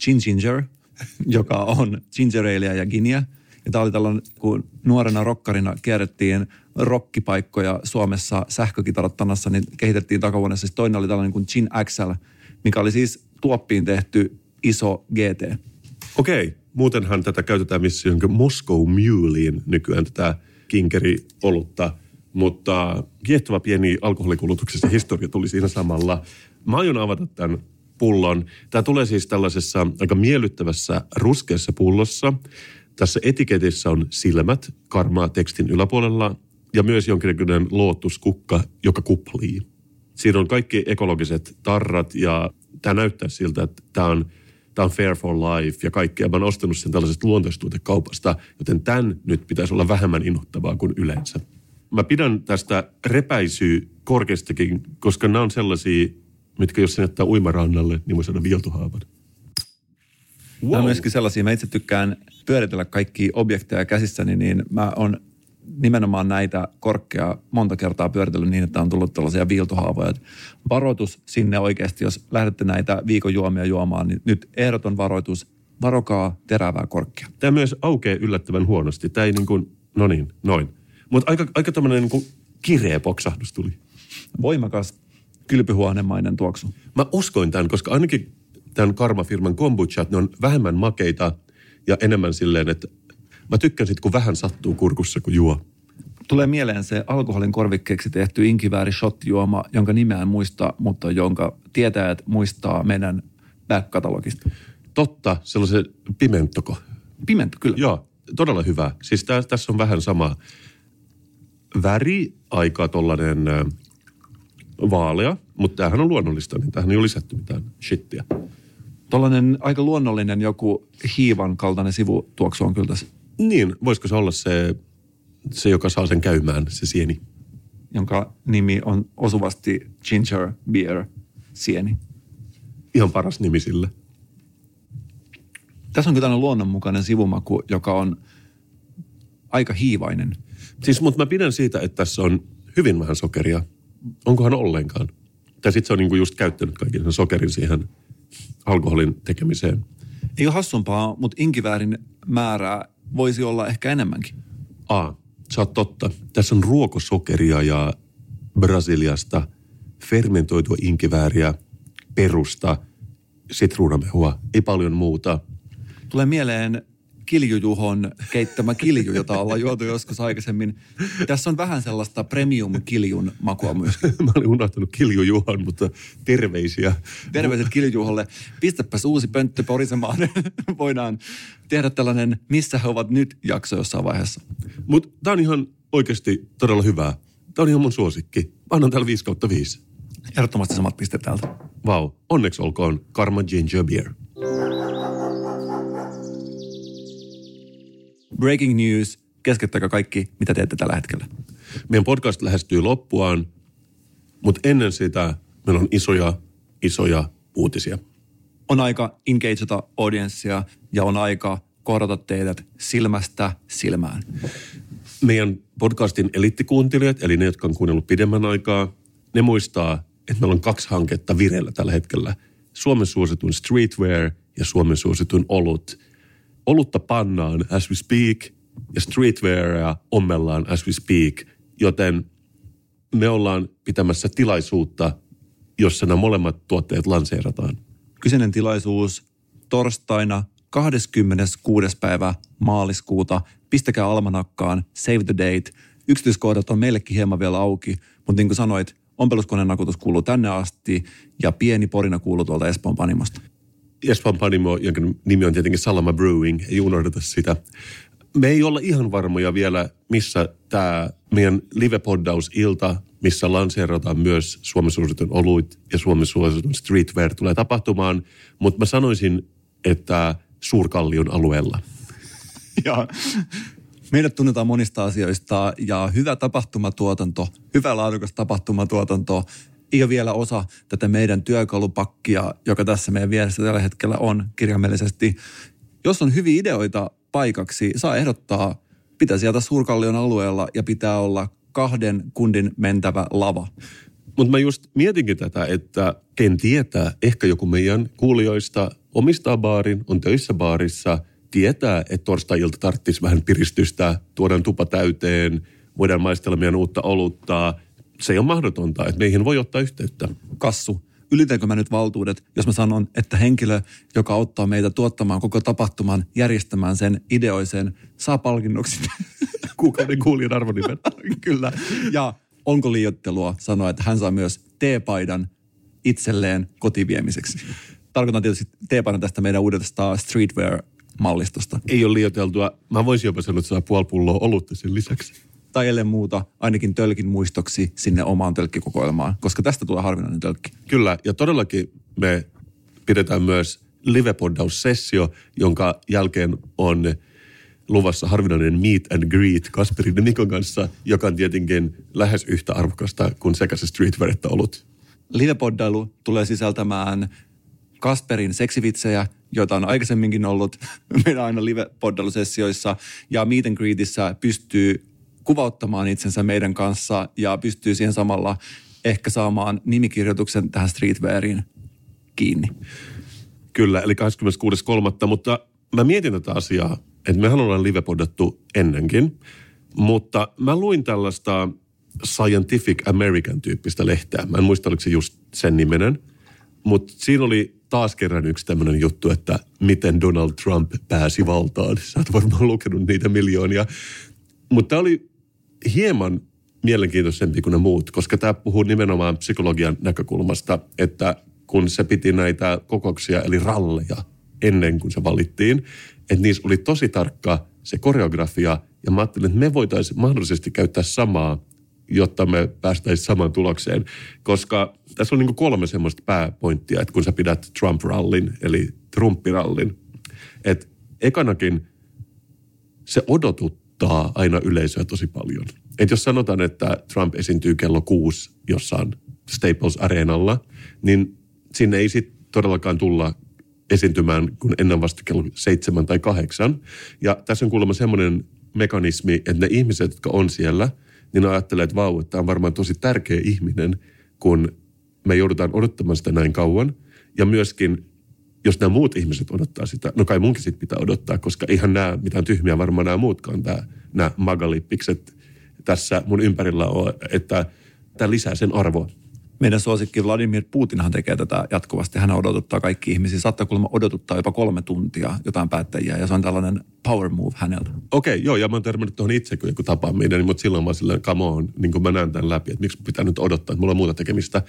Gin Ginger, joka on ginger ja ginia. Ja tää oli tällainen, kun nuorena rokkarina kierrettiin rokkipaikkoja Suomessa sähkökitarattanassa, niin kehitettiin takavuonna. Siis toinen oli tällainen kuin Chin XL, mikä oli siis tuoppiin tehty iso GT. Okei, muutenhan tätä käytetään missä jonkin Moscow Mulein nykyään tätä kinkeri-olutta, mutta kiehtova pieni alkoholikulutuksessa historia tuli siinä samalla. Mä aion avata tämän pullon. Tämä tulee siis tällaisessa aika miellyttävässä ruskeassa pullossa. Tässä etiketissä on silmät karmaa tekstin yläpuolella ja myös jonkinlainen lootuskukka, joka kuplii. Siinä on kaikki ekologiset tarrat ja tämä näyttää siltä, että tämä on, tämä on fair for life ja kaikkea. Mä oon ostanut sen tällaisesta luontaistuotekaupasta, joten tämän nyt pitäisi olla vähemmän innoittavaa kuin yleensä. Mä pidän tästä repäisyä korkeastakin, koska nämä on sellaisia, mitkä jos se jättää uimarannalle, niin voi saada vieltuhaavan. Wow. Mä myöskin sellaisia, mä itse tykkään pyöritellä kaikki objekteja käsissäni, niin mä on nimenomaan näitä korkea monta kertaa pyöritellyt niin, että on tullut tällaisia viiltohaavoja. Varoitus sinne oikeasti, jos lähdette näitä viikon juomia juomaan, niin nyt ehdoton varoitus, varokaa terävää korkkia. Tämä myös aukeaa yllättävän huonosti. Tämä ei niin kuin, no niin, noin. Mutta aika, aika tämmöinen niin kuin kireä poksahdus tuli. Voimakas, kylpyhuonemainen tuoksu. Mä uskoin tämän, koska ainakin tämän karmafirman kombucha, ne on vähemmän makeita ja enemmän silleen, että Mä tykkään sit, kun vähän sattuu kurkussa, kun juo. Tulee mieleen se alkoholin korvikkeeksi tehty inkivääri shot-juoma, jonka nimeä en muista, mutta jonka tietäjät muistaa meidän back-katalogista. Totta, sellaisen pimentoko. Pimento, kyllä. Joo, todella hyvä. Siis tä, tässä on vähän sama väri, aika tollainen vaalea, mutta tämähän on luonnollista, niin tähän ei ole lisätty mitään shittiä. Tollainen aika luonnollinen joku hiivan kaltainen sivutuoksu on kyllä tässä. Niin, voisiko se olla se, se, joka saa sen käymään, se sieni? Jonka nimi on osuvasti Ginger Beer sieni. Ihan paras nimi sille. Tässä on kyllä luonnonmukainen sivumaku, joka on aika hiivainen. Siis, mutta mä pidän siitä, että tässä on hyvin vähän sokeria. Onkohan ollenkaan? Tai sitten se on niinku just käyttänyt kaiken sen sokerin siihen alkoholin tekemiseen. Ei ole hassumpaa, mutta inkiväärin määrää voisi olla ehkä enemmänkin. Aa, sä oot totta. Tässä on ruokosokeria ja Brasiliasta, fermentoitua inkivääriä, perusta, sitruunamehua, ei paljon muuta. Tulee mieleen kiljujuhon keittämä kilju, jota ollaan juotu joskus aikaisemmin. Tässä on vähän sellaista premium-kiljun makua myös. Mä olin unohtanut kiljujuhon, mutta terveisiä. Terveiset kiljujuholle. Pistäpäs uusi pönttö porisemaan. Voidaan tehdä tällainen missä he ovat nyt jakso jossain vaiheessa. Mutta tää on ihan oikeasti todella hyvää. Tää on ihan mun suosikki. Mä annan täällä 5 kautta 5. Ehdottomasti samat pisteet täältä. Vau, wow. onneksi olkoon Karma Ginger Beer. Breaking news, keskeyttäkää kaikki, mitä teette tällä hetkellä. Meidän podcast lähestyy loppuaan, mutta ennen sitä meillä on isoja, isoja uutisia. On aika engageata audienssia ja on aika kohdata teidät silmästä silmään. Meidän podcastin elittikuuntelijat, eli ne, jotka on kuunnellut pidemmän aikaa, ne muistaa, että meillä on kaksi hanketta vireillä tällä hetkellä. Suomen suosituin streetwear ja Suomen suosituin olut – olutta pannaan as we speak ja streetwearia ommellaan as we speak, joten me ollaan pitämässä tilaisuutta, jossa nämä molemmat tuotteet lanseerataan. Kyseinen tilaisuus torstaina 26. päivä maaliskuuta. Pistäkää almanakkaan, save the date. Yksityiskohdat on meillekin hieman vielä auki, mutta niin kuin sanoit, ompeluskoneen nakutus kuuluu tänne asti ja pieni porina kuuluu tuolta Espoon Panimosta. Espan Panimo, jonka nimi on tietenkin Salama Brewing, ei unohdeta sitä. Me ei olla ihan varmoja vielä, missä tämä meidän live-poddausilta, missä lanseerataan myös Suomen suositun oluit ja Suomen suositun streetwear tulee tapahtumaan, mutta mä sanoisin, että Suurkallion alueella. Ja meidät tunnetaan monista asioista ja hyvä tapahtumatuotanto, hyvä laadukas tapahtumatuotanto ei ole vielä osa tätä meidän työkalupakkia, joka tässä meidän vieressä tällä hetkellä on kirjaimellisesti. Jos on hyviä ideoita paikaksi, saa ehdottaa, pitää sieltä Suurkallion alueella ja pitää olla kahden kundin mentävä lava. Mutta mä just mietinkin tätä, että ken tietää, ehkä joku meidän kuulijoista omistaa baarin, on töissä baarissa, tietää, että torstai-ilta tarvitsisi vähän piristystä, tuodaan tupa täyteen, voidaan maistella meidän uutta olutta. Se ei ole mahdotonta, että meihin voi ottaa yhteyttä. Kassu, ylitäänkö mä nyt valtuudet, jos mä sanon, että henkilö, joka auttaa meitä tuottamaan koko tapahtuman, järjestämään sen, ideoisen, saa palkinnoksi kuukauden kuulijan arvonimen. Kyllä. Ja onko liiottelua sanoa, että hän saa myös T-paidan itselleen kotiviemiseksi? Tarkoitan tietysti T-paidan tästä meidän uudesta streetwear-mallistosta. Ei ole liioteltua. Mä voisin jopa sanoa, että saa puoli pulloa olutta sen lisäksi. Tai ellen muuta, ainakin tölkin muistoksi sinne omaan tölkkikokoelmaan, koska tästä tulee harvinainen tölkki. Kyllä, ja todellakin me pidetään myös livepoddaus-sessio, jonka jälkeen on luvassa harvinainen meet and greet Kasperin ja Mikon kanssa, joka on tietenkin lähes yhtä arvokasta kuin sekä se streetwear että olut. Livepoddailu tulee sisältämään Kasperin seksivitsejä, joita on aikaisemminkin ollut meidän aina live-poddailusessioissa. Ja Meet and Greetissä pystyy kuvauttamaan itsensä meidän kanssa ja pystyy siihen samalla ehkä saamaan nimikirjoituksen tähän streetweariin kiinni. Kyllä, eli 26.3. Mutta mä mietin tätä asiaa, että mehän ollaan livepoddattu ennenkin, mutta mä luin tällaista Scientific American-tyyppistä lehteä. Mä en muista, oliko se just sen nimenen. Mutta siinä oli taas kerran yksi tämmöinen juttu, että miten Donald Trump pääsi valtaan. Sä oot varmaan lukenut niitä miljoonia. Mutta tämä oli hieman mielenkiintoisempi kuin ne muut, koska tämä puhuu nimenomaan psykologian näkökulmasta, että kun se piti näitä kokouksia, eli ralleja, ennen kuin se valittiin, että niissä oli tosi tarkka se koreografia, ja mä ajattelin, että me voitaisiin mahdollisesti käyttää samaa, jotta me päästäisiin samaan tulokseen, koska tässä on niin kolme semmoista pääpointtia, että kun sä pidät Trump-rallin, eli Trumpirallin, että ekanakin se odotuttaa aina yleisöä tosi paljon. Että jos sanotaan, että Trump esiintyy kello kuusi jossain Staples Areenalla, niin sinne ei sitten todellakaan tulla esiintymään kuin ennen vasta kello seitsemän tai kahdeksan. Ja tässä on kuulemma semmoinen mekanismi, että ne ihmiset, jotka on siellä, niin ajattelee, että vau, että tämä on varmaan tosi tärkeä ihminen, kun me joudutaan odottamaan sitä näin kauan. Ja myöskin, jos nämä muut ihmiset odottaa sitä, no kai munkin sitten pitää odottaa, koska ihan nämä mitään tyhmiä varmaan nämä muutkaan, tämä, nämä magalippikset tässä mun ympärillä on, että tämä lisää sen arvoa meidän suosikki Vladimir Putinhan tekee tätä jatkuvasti. Hän odotuttaa kaikki ihmisiä. Saattaa kuulemma odotuttaa jopa kolme tuntia jotain päättäjiä ja se on tällainen power move häneltä. Okei, okay, joo, ja mä oon törmännyt tuohon itse, kun joku tapaa meidän, mutta silloin mä oon silleen, come on, niin kuin mä näen tämän läpi, että miksi pitää nyt odottaa, että mulla on muuta tekemistä.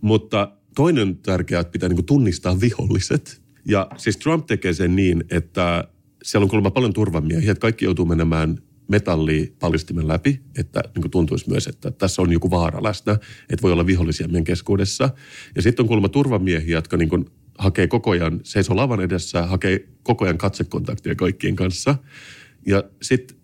Mutta toinen tärkeä, että pitää niin kuin tunnistaa viholliset. Ja siis Trump tekee sen niin, että siellä on kuulemma paljon turvamiehiä, että kaikki joutuu menemään metallipaljastimen läpi, että niin kuin tuntuisi myös, että tässä on joku vaara läsnä, että voi olla vihollisia meidän keskuudessa. Ja sitten on kuulemma turvamiehiä, jotka niin kuin hakee koko ajan, seisoo lavan edessä, hakee koko ajan katsekontaktia kaikkien kanssa. Ja sitten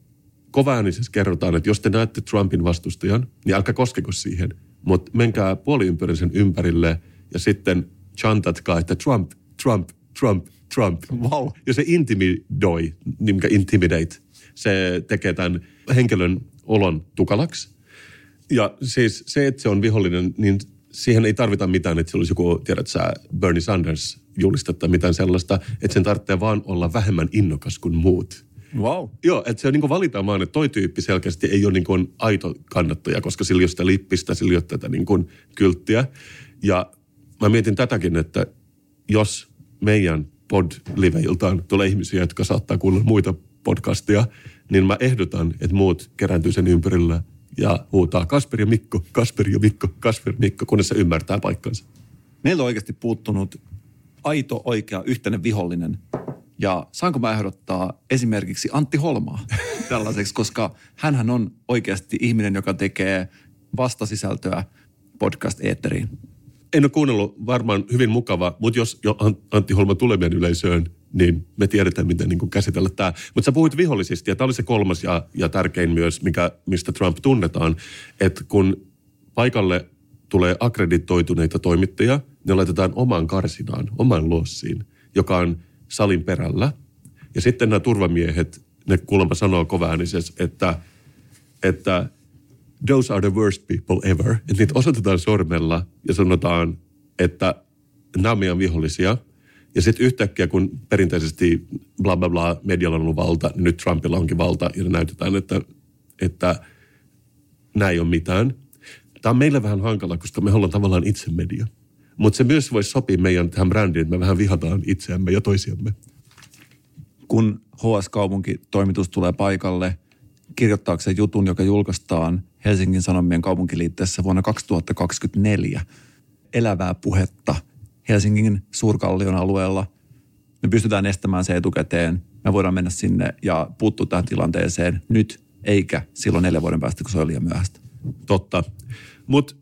kovaäänisesti kerrotaan, että jos te näette Trumpin vastustajan, niin älkää koskeko siihen, mutta menkää puoliympärisen ympärille ja sitten chantatkaa, että Trump, Trump, Trump, Trump. Wow. Ja se intimidoi, niin intimidate, se tekee tämän henkilön olon tukalaksi. Ja siis se, että se on vihollinen, niin siihen ei tarvita mitään, että se olisi joku, tiedät sä, Bernie Sanders julistetta mitään sellaista, että sen tarvitsee vaan olla vähemmän innokas kuin muut. Wow. Joo, että se on niin valitaan vaan, että toi tyyppi selkeästi ei ole niin kuin aito kannattaja, koska sillä ei ole sitä lippistä, sillä ei ole tätä niin kuin kylttiä. Ja mä mietin tätäkin, että jos meidän pod live tulee ihmisiä, jotka saattaa kuulla muita podcastia, niin mä ehdotan, että muut kerääntyy sen ympärillä ja huutaa Kasper ja Mikko, Kasper ja Mikko, Kasper ja Mikko, kunnes se ymmärtää paikkansa. Meillä on oikeasti puuttunut aito, oikea, yhteinen vihollinen. Ja saanko mä ehdottaa esimerkiksi Antti Holmaa tällaiseksi, koska hän on oikeasti ihminen, joka tekee vastasisältöä podcast-eetteriin. En ole kuunnellut, varmaan hyvin mukava, mutta jos jo Antti Holma tulee meidän yleisöön, niin me tiedetään, miten niin käsitellä tämä. Mutta sä puhuit vihollisista, ja tämä oli se kolmas ja, ja tärkein myös, mikä, mistä Trump tunnetaan, että kun paikalle tulee akkreditoituneita toimittajia, ne laitetaan omaan karsinaan, omaan lossiin, joka on salin perällä. Ja sitten nämä turvamiehet, ne kuulemma sanoo kovaäänisesti, että, että those are the worst people ever. Että niitä osoitetaan sormella ja sanotaan, että nämä on vihollisia – ja sitten yhtäkkiä, kun perinteisesti bla bla bla medialla on ollut valta, niin nyt Trumpilla onkin valta ja näytetään, että, että näin ei ole mitään. Tämä on meille vähän hankala, koska me ollaan tavallaan itse media. Mutta se myös voisi sopia meidän tähän brändiin, että me vähän vihataan itseämme ja toisiamme. Kun HS-kaupunki toimitus tulee paikalle kirjoittaakseen jutun, joka julkaistaan Helsingin Sanomien kaupunkiliitteessä vuonna 2024, elävää puhetta Helsingin Suurkallion alueella. Me pystytään estämään se etukäteen. Me voidaan mennä sinne ja puuttua tähän tilanteeseen nyt, eikä silloin neljän vuoden päästä, kun se on liian myöhäistä. Totta. Mutta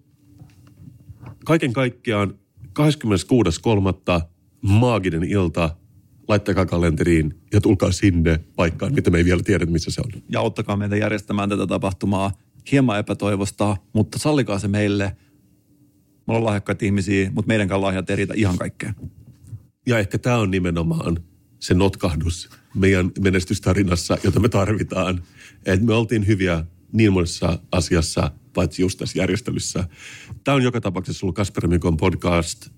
kaiken kaikkiaan 26.3. maaginen ilta. Laittakaa kalenteriin ja tulkaa sinne paikkaan, mitä me ei vielä tiedä, missä se on. Ja auttakaa meitä järjestämään tätä tapahtumaa. Hieman epätoivosta, mutta sallikaa se meille. Me ollaan lahjakkaita ihmisiä, mutta meidänkään lahjat ei riitä ihan kaikkeen. Ja ehkä tämä on nimenomaan se notkahdus meidän menestystarinassa, jota me tarvitaan. että me oltiin hyviä niin monessa asiassa, paitsi just tässä järjestelyssä. Tämä on joka tapauksessa ollut Kasper Mikon podcast.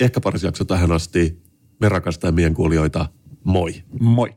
Ehkä paras jakso tähän asti. Me rakastamme meidän kuulijoita. Moi. Moi.